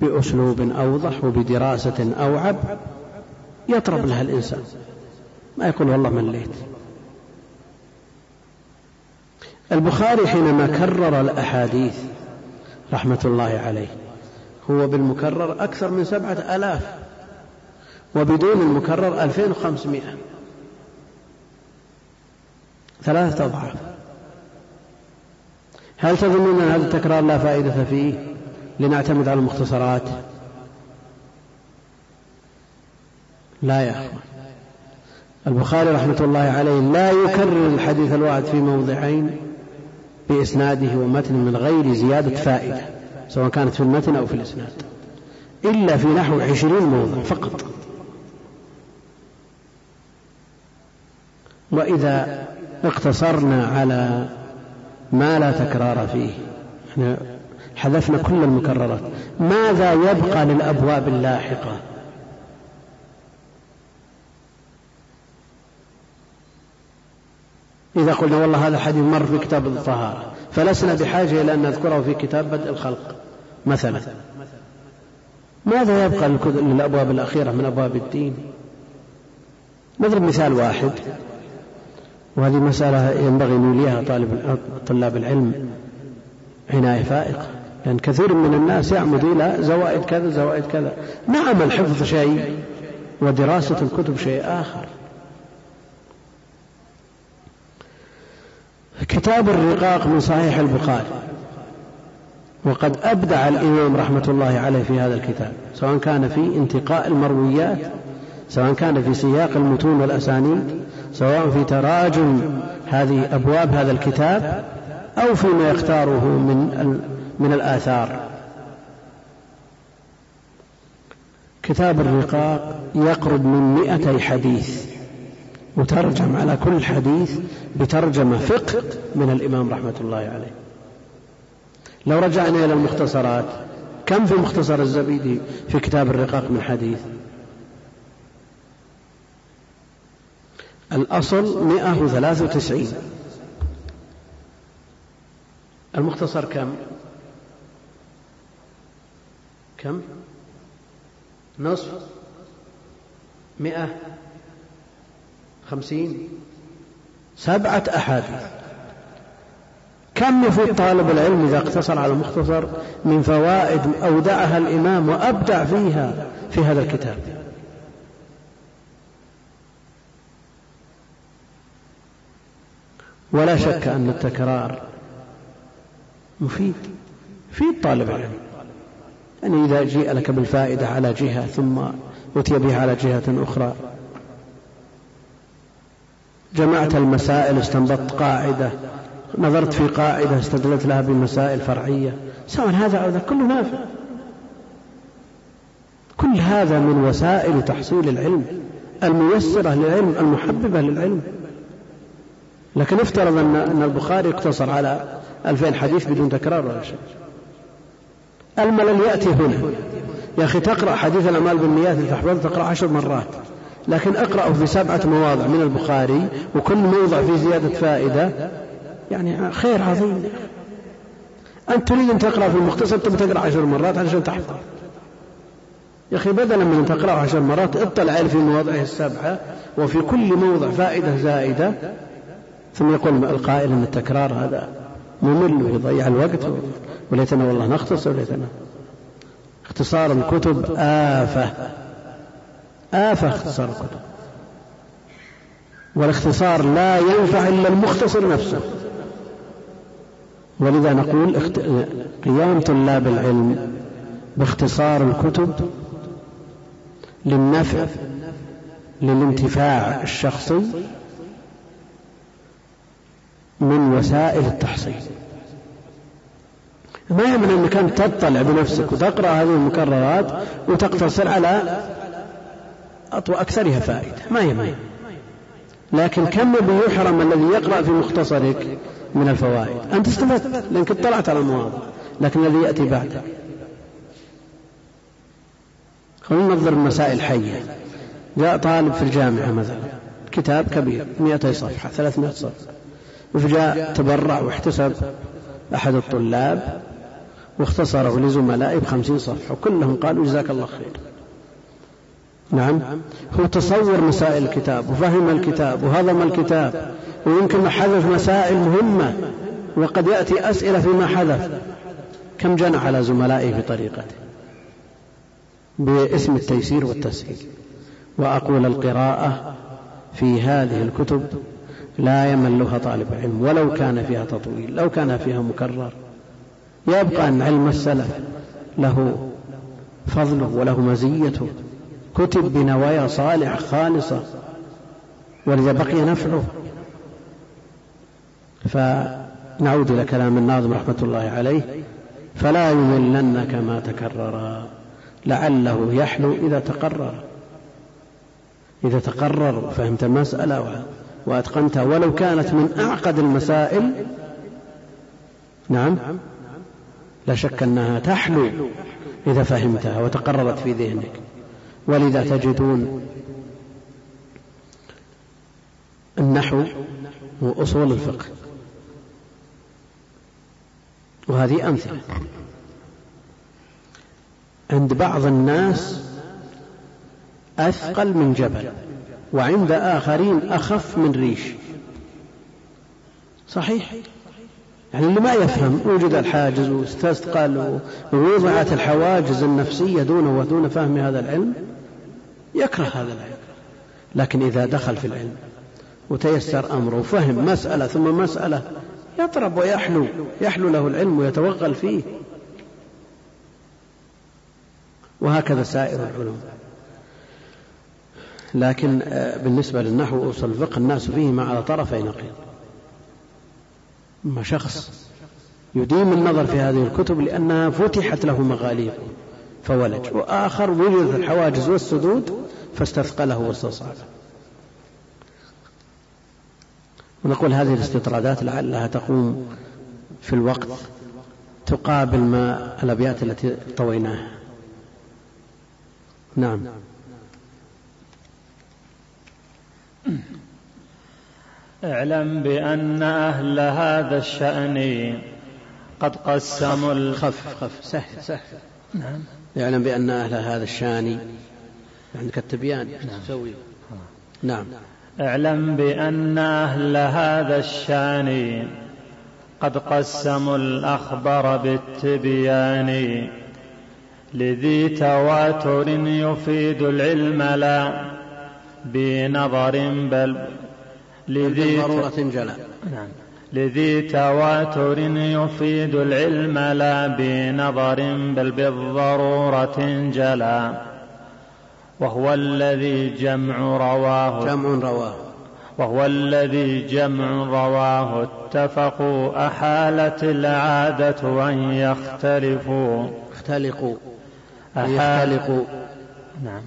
بأسلوب أوضح وبدراسة أوعب يطرب لها الإنسان. ما يقول والله مليت. البخاري حينما كرر الأحاديث رحمة الله عليه هو بالمكرر أكثر من سبعة آلاف وبدون المكرر ألفين وخمسمائة. ثلاثة أضعاف. هل تظنون أن هذا التكرار لا فائدة فيه لنعتمد على المختصرات؟ لا يا أخوان. البخاري رحمة الله عليه لا يكرر الحديث الواحد في موضعين بإسناده ومتن من غير زيادة فائدة سواء كانت في المتن أو في الإسناد إلا في نحو عشرين موضع فقط. وإذا اقتصرنا على ما لا تكرار فيه يعني حذفنا كل المكررات ماذا يبقى للأبواب اللاحقة؟ إذا قلنا والله هذا الحديث مر في كتاب الطهارة فلسنا بحاجة إلى أن نذكره في كتاب بدء الخلق. مثلا ماذا يبقى للأبواب الأخيرة من أبواب الدين؟ نضرب مثال واحد. وهذه مسألة ينبغي أن يوليها طالب طلاب العلم. عناية فائقة. لأن كثير من الناس يعمد إلى زوائد كذا زوائد كذا. نعم الحفظ شيء ودراسة الكتب شيء آخر. كتاب الرقاق من صحيح البخاري. وقد أبدع الإمام رحمة الله عليه في هذا الكتاب سواء كان في انتقاء المرويات سواء كان في سياق المتون والأسانيد سواء في تراجم هذه أبواب هذا الكتاب أو فيما يختاره من من الآثار. كتاب الرقاق يقرب من مئتي حديث. مترجم على كل حديث بترجمة فقه من الإمام رحمة الله عليه. لو رجعنا إلى المختصرات كم في مختصر الزبيدي في كتاب الرقاق من حديث؟ الأصل مئة وثلاثة وتسعين. المختصر كم؟ كم؟ نصف؟ مئة؟ خمسين؟ سبعة أحاديث. كم يفيد طالب العلم إذا اقتصر على المختصر من فوائد أودعها الإمام وأبدع فيها في هذا الكتاب؟ ولا شك أن التكرار مفيد يفيد طالب العلم. يعني إذا جيء لك بالفائدة على جهة ثم أتي بها على جهة أخرى جمعت المسائل استنبطت قاعدة نظرت في قاعدة استدلت لها بمسائل فرعية. سواء هذا أو ذا كله نافع. كل هذا من وسائل تحصيل العلم الميسرة للعلم المحببة للعلم. لكن افترض أن البخاري اقتصر على ألفين حديث بدون تكرار ولا شيء. الملل يأتي هنا. يا أخي تقرأ حديث الأعمال بالنيات تحفظ تقرأ عشر مرات. لكن أقرأه في سبعة مواضع من البخاري وكل موضع فيه زيادة فائدة يعني خير عظيم. أنت تريد أن تقرأ في المختصر تبي تقرأ عشر مرات علشان تحفظ. يا أخي بدلا من أن تقرأ عشر مرات اطلع عليه في مواضعه السبعة وفي كل موضع فائدة زائدة. ثم يقول القائل أن التكرار هذا ممل ويضيع الوقت. وليتنا والله نختصر وليتنا. اختصار الكتب آفة. آفة اختصار الكتب والاختصار لا ينفع إلا المختصر نفسه. ولذا نقول قيام طلاب العلم باختصار الكتب للنفع للانتفاع الشخصي من وسائل التحصيل. ما يمنع إنك انت تطلع بنفسك وتقرأ هذه المكررات وتقتصر على أكثرها فائدة. ما يمنع لكن كم بيحرم الذي يقرأ في مختصرك من الفوائد؟ أنت استفدت لأنك اطلعت على المواضع. لكن الذي يأتي بعدك خلينا ننظر المسائل حية. جاء طالب في الجامعة مثلا. كتاب كبير 200 صفحة 300 صفحة. وجاء تبرع واحتسب أحد الطلاب واختصره لزملائه بخمسين صفحة. وكلهم قالوا جزاك الله خير. نعم. هو تصور مسائل الكتاب وفهم الكتاب وهضم الكتاب ويمكن حذف مسائل مهمة وقد يأتي أسئلة فيما حذف كم جنى على زملائه بطريقته باسم التيسير والتسهيل. وأقول القراءة في هذه الكتب لا يملها طالب علم ولو كان فيها تطويل لو كان فيها مكرر. يبقى أن علم السلف له فضله وله مزيته. كتب بنوايا صالحة خالصة ولذا بقي نفعه. فنعود إلى كلام الناظم رحمة الله عليه فلا يملنك ما تكرر لعله يحلو إذا تقرر. إذا تقرر فهمت المسألة وأتقنتها ولو كانت من أعقد المسائل نعم لا شك أنها تحلو إذا فهمتها وتقررت في ذهنك. ولذا تجدون النحو وأصول الفقه. وهذه أمثلة. عند بعض الناس أثقل من جبل وعند آخرين أخف من ريش. صحيح؟ يعني اللي ما يفهم وجد الحاجز واستثقل ووضعت الحواجز النفسية دونه ودون فهم هذا العلم يكره هذا العلم لكن إذا دخل في العلم وتيسر أمره وفهم مسألة ثم مسألة يطرب ويحلو يحلو له العلم ويتوغل فيه. وهكذا سائر العلوم. لكن آه، بالنسبة للنحو وأصول الفقه الناس فيهما على طرفي نقيض. أما شخص يديم النظر في هذه الكتب لأنها فتحت له مغاليق فولج. وآخر وجدت الحواجز والسدود فاستثقله واستصعبه ونقول هذه الاستطرادات لعلها تقوم في الوقت تقابل ما الأبيات التي طويناها. نعم. اعلم بأن أهل هذا الشأن قد قسموا خف خف. سهل سهل. نعم. اعلم بأن أهل هذا الشأن عندك التبيان نعم. تسوي نعم. اعلم بأن أهل هذا الشأن قد قسموا الأخبر بالتبيان لذي تواتر يفيد العلم لا بنظر بل لذي ضرورة جلا نعم. لذي تواتر يفيد العلم لا بنظر بل بالضرورة جلا وهو الذي جمع رواه. جمع رواه. وهو الذي جمع رواه. اتفقوا أحالت العادة أن يختلفوا. اختلقوا. يختلقوا. نعم.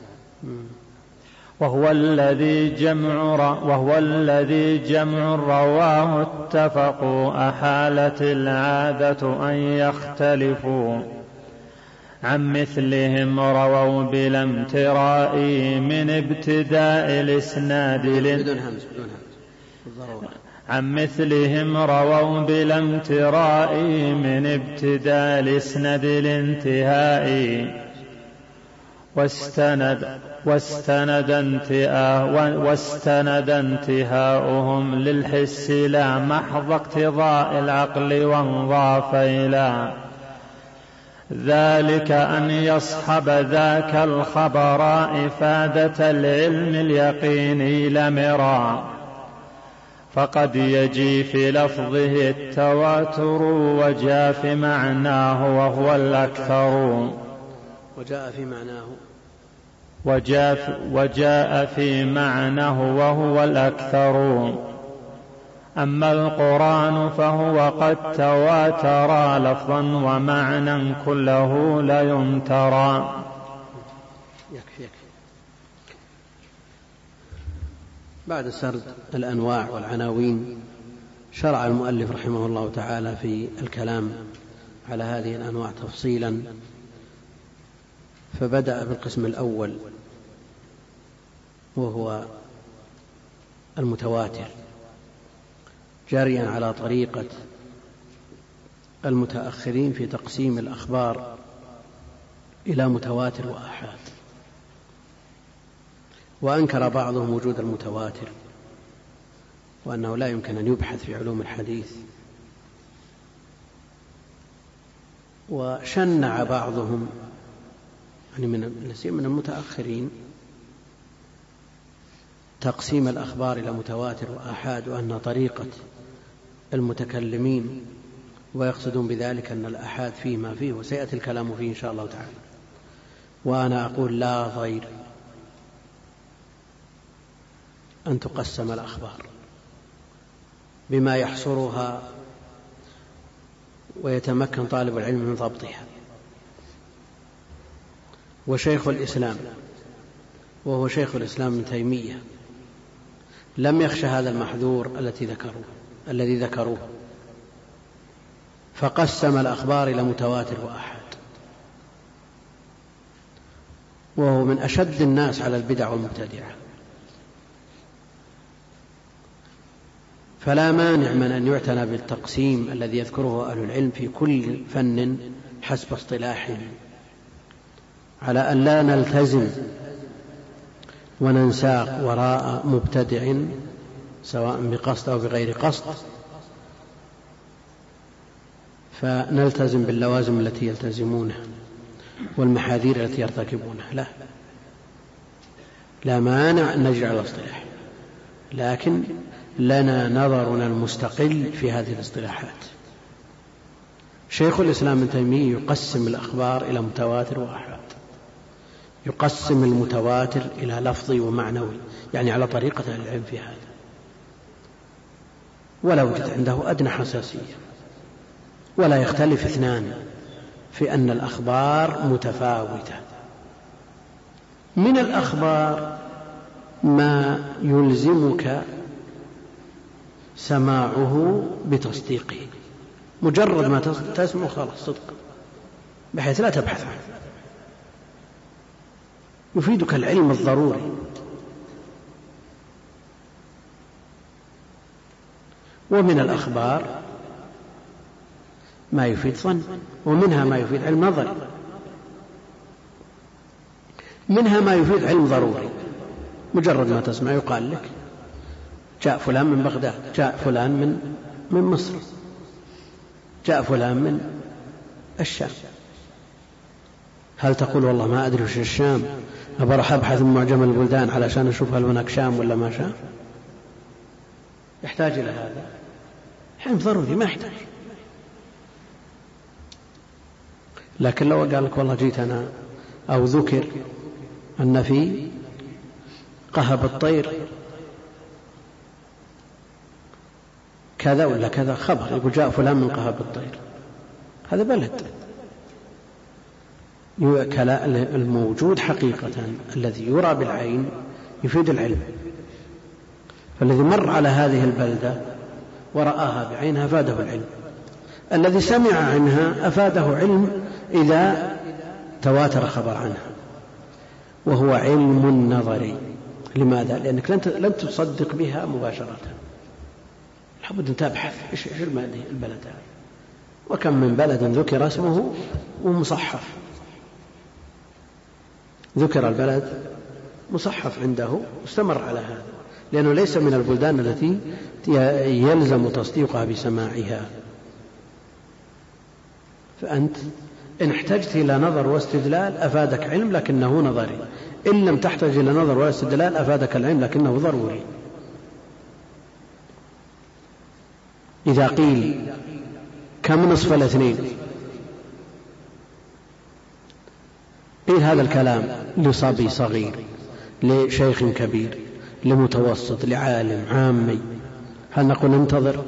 وهو الذي جمع وهو الذي جمع رواه. اتفقوا أحالت العادة أن يختلفوا. عن مثلهم رووا بلا امتراء من ابتداء الإسناد بدون همس بدون همس عن مثلهم رووا بلا امتراء من ابتداء الإسناد الانتهاء واستند واستند انتهاء واستند انتهاؤهم للحس لا محض اقتضاء العقل وانضاف إلى ذلك أن يصحب ذاك الخبر إفادة العلم اليقيني لمرا فقد يجي في لفظه التواتر وجاء في معناه وهو الأكثر. وجاء في معناه. وجاء, وجاء في معناه وهو الأكثر. أما القرآن فهو قد تواتر لفظا ومعنى كله لا يمترى يكفي يكفي. بعد سرد الأنواع والعناوين شرع المؤلف رحمه الله تعالى في الكلام على هذه الأنواع تفصيلا فبدأ بالقسم الأول وهو المتواتر. جاريا على طريقة المتأخرين في تقسيم الأخبار إلى متواتر وآحاد. وأنكر بعضهم وجود المتواتر وأنه لا يمكن أن يبحث في علوم الحديث. وشنع بعضهم يعني من من المتأخرين تقسيم الأخبار إلى متواتر وآحاد وأن طريقة المتكلمين ويقصدون بذلك أن الآحاد فيه ما فيه وسيأتي الكلام فيه إن شاء الله تعالى. وأنا أقول لا ضير أن تقسم الأخبار بما يحصرها ويتمكن طالب العلم من ضبطها. وشيخ الإسلام وهو شيخ الإسلام ابن تيمية لم يخش هذا المحذور التي ذكروه. الذي ذكروه. فقسم الأخبار إلى متواتر وأحد. وهو من أشد الناس على البدع والمبتدعة. فلا مانع من أن يعتنى بالتقسيم الذي يذكره أهل العلم في كل فن حسب اصطلاحه على أن لا نلتزم وننساق وراء مبتدع سواء بقصد أو بغير قصد فنلتزم باللوازم التي يلتزمونها والمحاذير التي يرتكبونها. لا لا مانع أن نجري على الاصطلاح لكن لنا نظرنا المستقل في هذه الاصطلاحات. شيخ الإسلام ابن تيمية يقسم الأخبار إلى متواتر وأحاد يقسم المتواتر إلى لفظي ومعنوي يعني على طريقة العلم في هذا. ولا وجد عنده أدنى حساسية. ولا يختلف اثنان في أن الأخبار متفاوتة. من الأخبار ما يلزمك سماعه بتصديقه. مجرد ما تسمع خلاص صدق. بحيث لا تبحث عنه. يفيدك العلم الضروري. ومن الأخبار ما يفيد ظن ومنها ما يفيد علم نظري منها ما يفيد علم ضروري. مجرد ما تسمع يقال لك جاء فلان من بغداد جاء فلان من من مصر جاء فلان من الشام. هل تقول والله ما أدري وش الشام؟ أبى أروح أبحث من معجم البلدان علشان أشوف هل هناك شام ولا ما شام؟ يحتاج إلى هذا. حين ضروري ما يحتاج. لكن لو قال لك والله جيت أنا أو ذكر أن في قهب الطير كذا ولا كذا خبر يقول جاء فلان من قهب الطير. هذا بلد. الموجود حقيقة الذي يرى بالعين يفيد العلم. فالذي مر على هذه البلدة ورآها بعينها أفاده العلم. الذي سمع عنها أفاده علم إذا تواتر خبر عنها. وهو علم نظري لماذا؟ لأنك لن تصدق بها مباشرة. لابد أن تبحث إيش البلد هذا وكم من بلد ذكر اسمه ومصحف. ذكر البلد مصحف عنده واستمر على هذا. لأنه ليس من البلدان التي يلزم تصديقها بسماعها. فأنت إن احتجت إلى نظر واستدلال أفادك علم لكنه نظري. إن لم تحتج إلى نظر ولا استدلال أفادك العلم لكنه ضروري. إذا قيل كم نصف الاثنين؟ قيل هذا الكلام لصبي صغير لشيخ كبير. لمتوسط لعالم عامي. هل نقول انتظر؟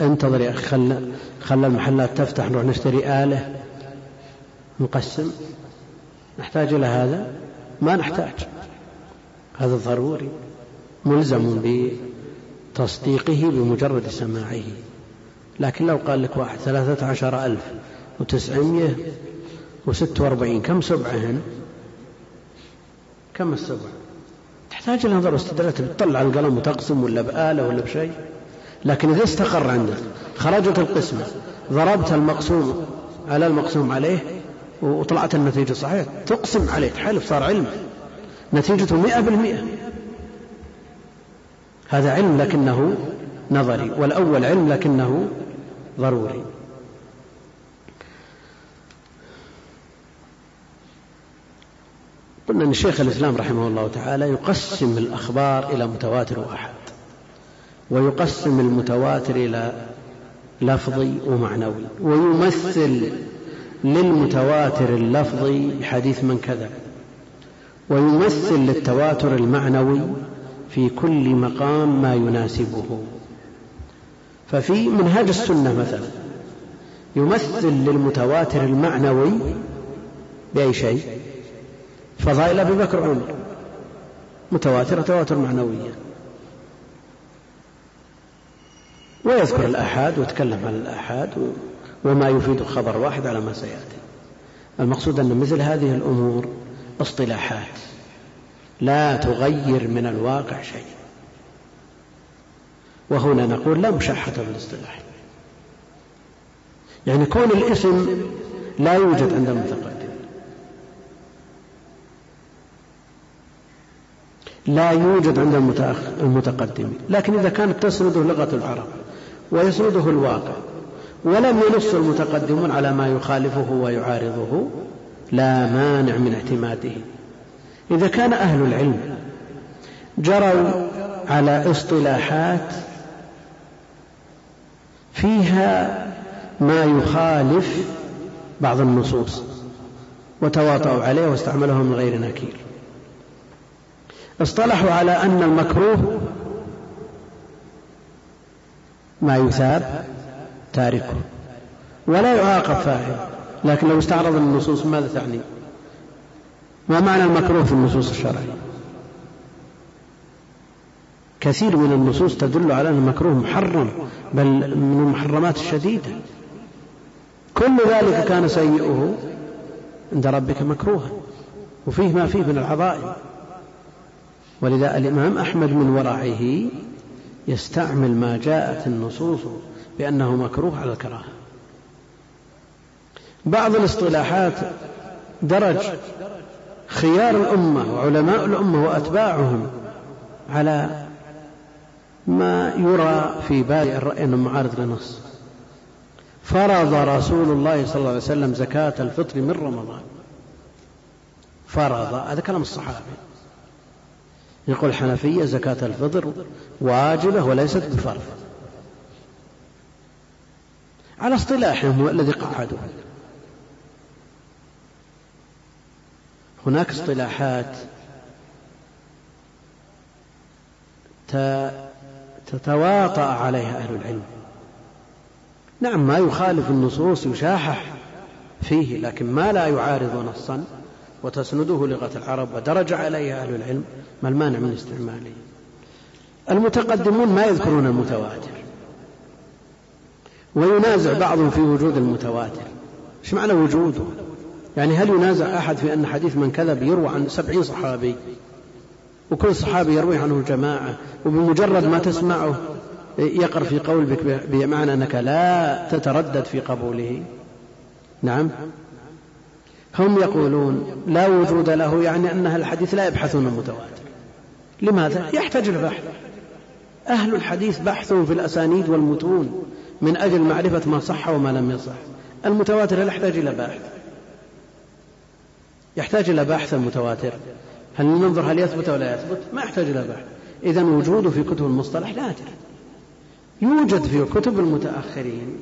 انتظر يا أخي خل خل المحلات تفتح نروح نشتري آلة نقسم. نحتاج إلى هذا؟ ما نحتاج. هذا ضروري. ملزم بتصديقه بمجرد سماعه. لكن لو قال لك واحد ثلاثة عشر ألف وتسعمية وستة وأربعين كم سبعة هنا؟ كم السبعة؟ تحتاج إلى نظر واستدلال تطلع القلم وتقسم ولا بآلة ولا بشيء. لكن إذا استقر عندك خرجت القسمة ضربت المقسوم على المقسوم عليه وطلعت النتيجة صحيحة. تقسم عليه تحلف صار علم. نتيجته مئة بالمئة. هذا علم لكنه نظري والأول علم لكنه ضروري. قلنا أن شيخ الإسلام رحمه الله تعالى يقسم الأخبار إلى متواتر وأحد ويقسم المتواتر إلى لفظي ومعنوي ويمثل للمتواتر اللفظي حديث من كذا ويمثل للتواتر المعنوي في كل مقام ما يناسبه. ففي منهاج السنة مثلا يمثل للمتواتر المعنوي بأي شيء؟ فضائل أبي بكر وعمر متواترة تواتر معنوية. ويذكر الآحاد ويتكلم عن الآحاد وما يفيد خبر واحد على ما سيأتي. المقصود أن مثل هذه الأمور اصطلاحات. لا تغير من الواقع شيء. وهنا نقول لا مشاحة بالاصطلاح. يعني كون الاسم لا يوجد عند المتقدم لا يوجد عند المتقدم. لكن إذا كانت تسنده لغة العرب ويسنده الواقع ولم ينص المتقدمون على ما يخالفه ويعارضه لا مانع من اعتماده. إذا كان أهل العلم جروا على اصطلاحات فيها ما يخالف بعض النصوص وتواطؤوا عليه واستعملوه من غير نكير. اصطلحوا على أن المكروه ما يثاب تاركه ولا يعاقب فاعل. لكن لو استعرض النصوص ماذا تعني؟ ما معنى المكروه في النصوص الشرعية؟ كثير من النصوص تدل على أن المكروه محرم بل من المحرمات الشديدة. كل ذلك كان سيئه عند ربك مكروها وفيه ما فيه من العظائم. ولذا الإمام أحمد من ورعه يستعمل ما جاءت النصوص بأنه مكروه على الكراهة. بعض الاصطلاحات درج خيار الأمة وعلماء الأمة وأتباعهم على ما يرى في بال الرأي أنه معارض لنص فرض رسول الله صلى الله عليه وسلم زكاة الفطر من رمضان. فرض هذا كلام الصحابة يقول الحنفية زكاة الفطر واجبة وليست بفرض. على اصطلاحهم الذي قعدوا. هناك اصطلاحات تتواطأ عليها أهل العلم. نعم ما يخالف النصوص يشاحح فيه لكن ما لا يعارض نصا. وتسنده لغة العرب ودرج عليها أهل العلم ما المانع من استعماله. المتقدمون ما يذكرون المتواتر. وينازع بعضهم في وجود المتواتر. إيش معنى وجوده؟ يعني هل ينازع أحد في أن حديث من كذب يروى عن سبعين صحابي؟ وكل صحابي يروي عنه جماعة وبمجرد ما تسمعه يقر في قول بمعنى أنك لا تتردد في قبوله. نعم. هم يقولون لا وجود له يعني أن أهل الحديث لا يبحثون المتواتر لماذا؟ يحتاج إلى بحث أهل الحديث بحثوا في الأسانيد والمتون من أجل معرفة ما صح وما لم يصح. المتواتر لا يحتاج إلى باحث يحتاج إلى بحث المتواتر هل ننظر هل يثبت ولا يثبت؟ ما يحتاج إلى بحث. إذا وجوده في كتب المصطلح نادر يوجد في كتب المتأخرين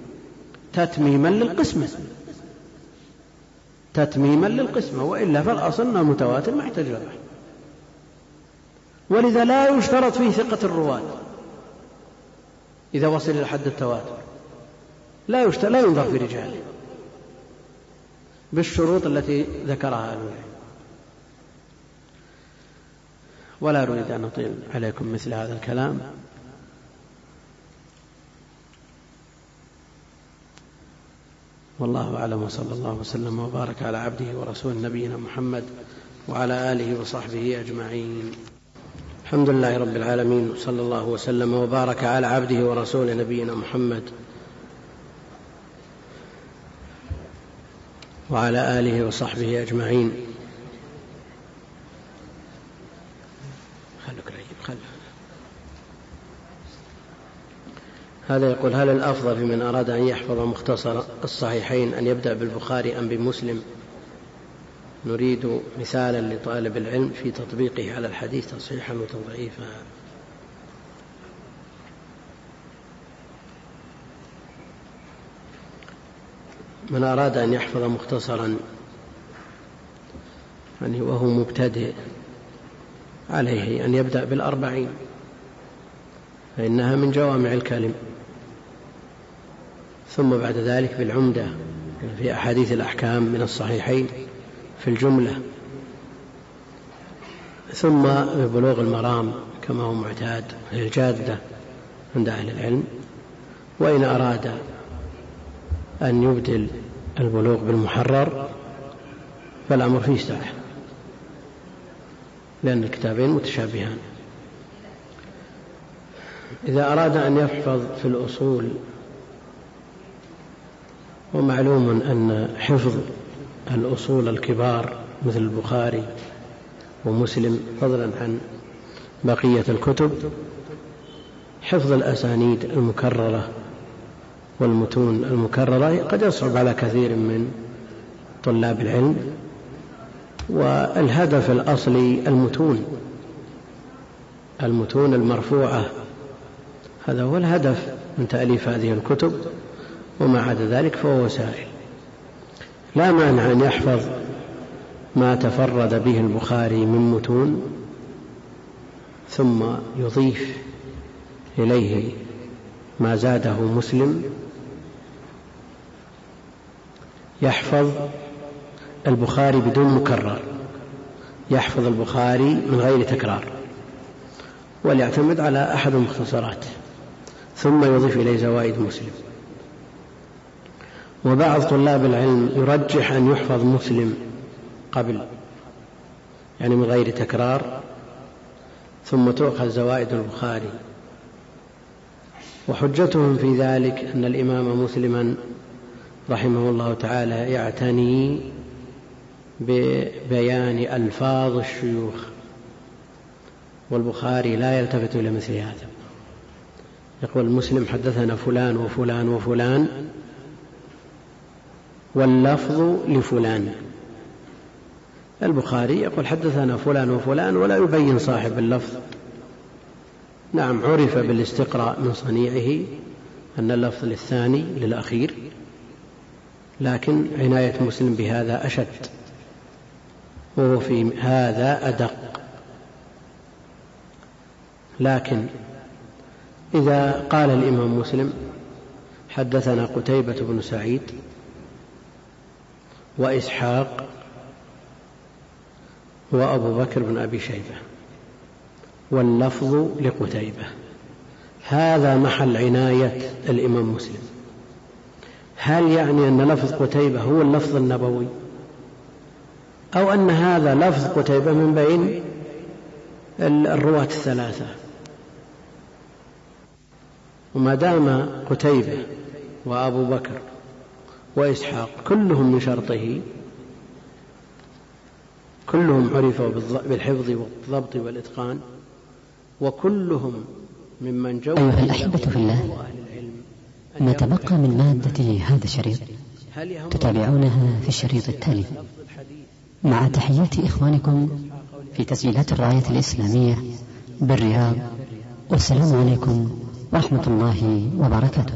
تتميما للقسمة تتميما للقسمة وإلا فالأصل أن المتواتر ما يحتاج بحث. ولذا لا يشترط فيه ثقة الرواة. إذا وصل إلى حد التواتر. لا يشترط لا ينظر في رجاله بالشروط التي ذكرها أهل العلم. ولا أريد أن أطيل عليكم مثل هذا الكلام. والله أعلم وصلى الله وسلم وبارك على عبده ورسول نبينا محمد وعلى آله وصحبه أجمعين. الحمد لله رب العالمين وصلى الله وسلم وبارك على عبده ورسول نبينا محمد وعلى آله وصحبه أجمعين. هذا يقول هل الأفضل في من أراد أن يحفظ مختصر الصحيحين أن يبدأ بالبخاري أم بمسلم؟ نريد مثالا لطالب العلم في تطبيقه على الحديث تصحيحا وتضعيفا. من أراد أن يحفظ مختصرا يعني وهو مبتدئ عليه أن يبدأ بالأربعين فإنها من جوامع الكلم. ثم بعد ذلك بالعمدة في أحاديث الأحكام من الصحيحين في الجملة. ثم ببلوغ المرام كما هو معتاد الجادة عند أهل العلم. وإن أراد أن يبدل البلوغ بالمحرر فالأمر فيه سعة لأن الكتابين متشابهان. إذا أراد أن يحفظ في الأصول ومعلوم أن حفظ الأصول الكبار مثل البخاري ومسلم فضلا عن بقية الكتب حفظ الأسانيد المكررة والمتون المكررة قد يصعب على كثير من طلاب العلم والهدف الأصلي المتون المتون المرفوعة. هذا هو الهدف من تأليف هذه الكتب. وما عدا ذلك فهو وسائل. لا مانع أن يحفظ ما تفرد به البخاري من متون ثم يضيف إليه ما زاده مسلم. يحفظ البخاري بدون مكرر. يحفظ البخاري من غير تكرار. وليعتمد على أحد المختصرات. ثم يضيف إليه زوائد مسلم. وبعض طلاب العلم يرجح أن يحفظ مسلم قبل يعني من غير تكرار ثم تؤخذ زوائد البخاري. وحجتهم في ذلك أن الإمام مسلما رحمه الله تعالى يعتني ببيان ألفاظ الشيوخ والبخاري لا يلتفت إلى مثل هذا. يقول مسلم حدثنا فلان وفلان وفلان واللفظ لفلان. البخاري يقول حدثنا فلان وفلان ولا يبين صاحب اللفظ. نعم عرف بالاستقراء من صنيعه أن اللفظ للثاني للأخير لكن عناية مسلم بهذا أشد. وهو في هذا أدق. لكن إذا قال الإمام مسلم حدثنا قتيبة بن سعيد وإسحاق وأبو بكر بن أبي شيبة واللفظ لقتيبة. هذا محل عناية الإمام مسلم. هل يعني أن لفظ قتيبة هو اللفظ النبوي؟ أو أن هذا لفظ قتيبة من بين الرواة الثلاثة؟ وما دام قتيبة وأبو بكر وإسحاق كلهم من شرطه كلهم عرفوا بالحفظ والضبط والإتقان. وكلهم ممن جو أيها الأحبة في الله ما تبقى من مادة هذا الشريط؟ تتابعونها في الشريط التالي. مع تحيات إخوانكم في تسجيلات الراية الإسلامية بالرياض. والسلام عليكم ورحمة الله وبركاته.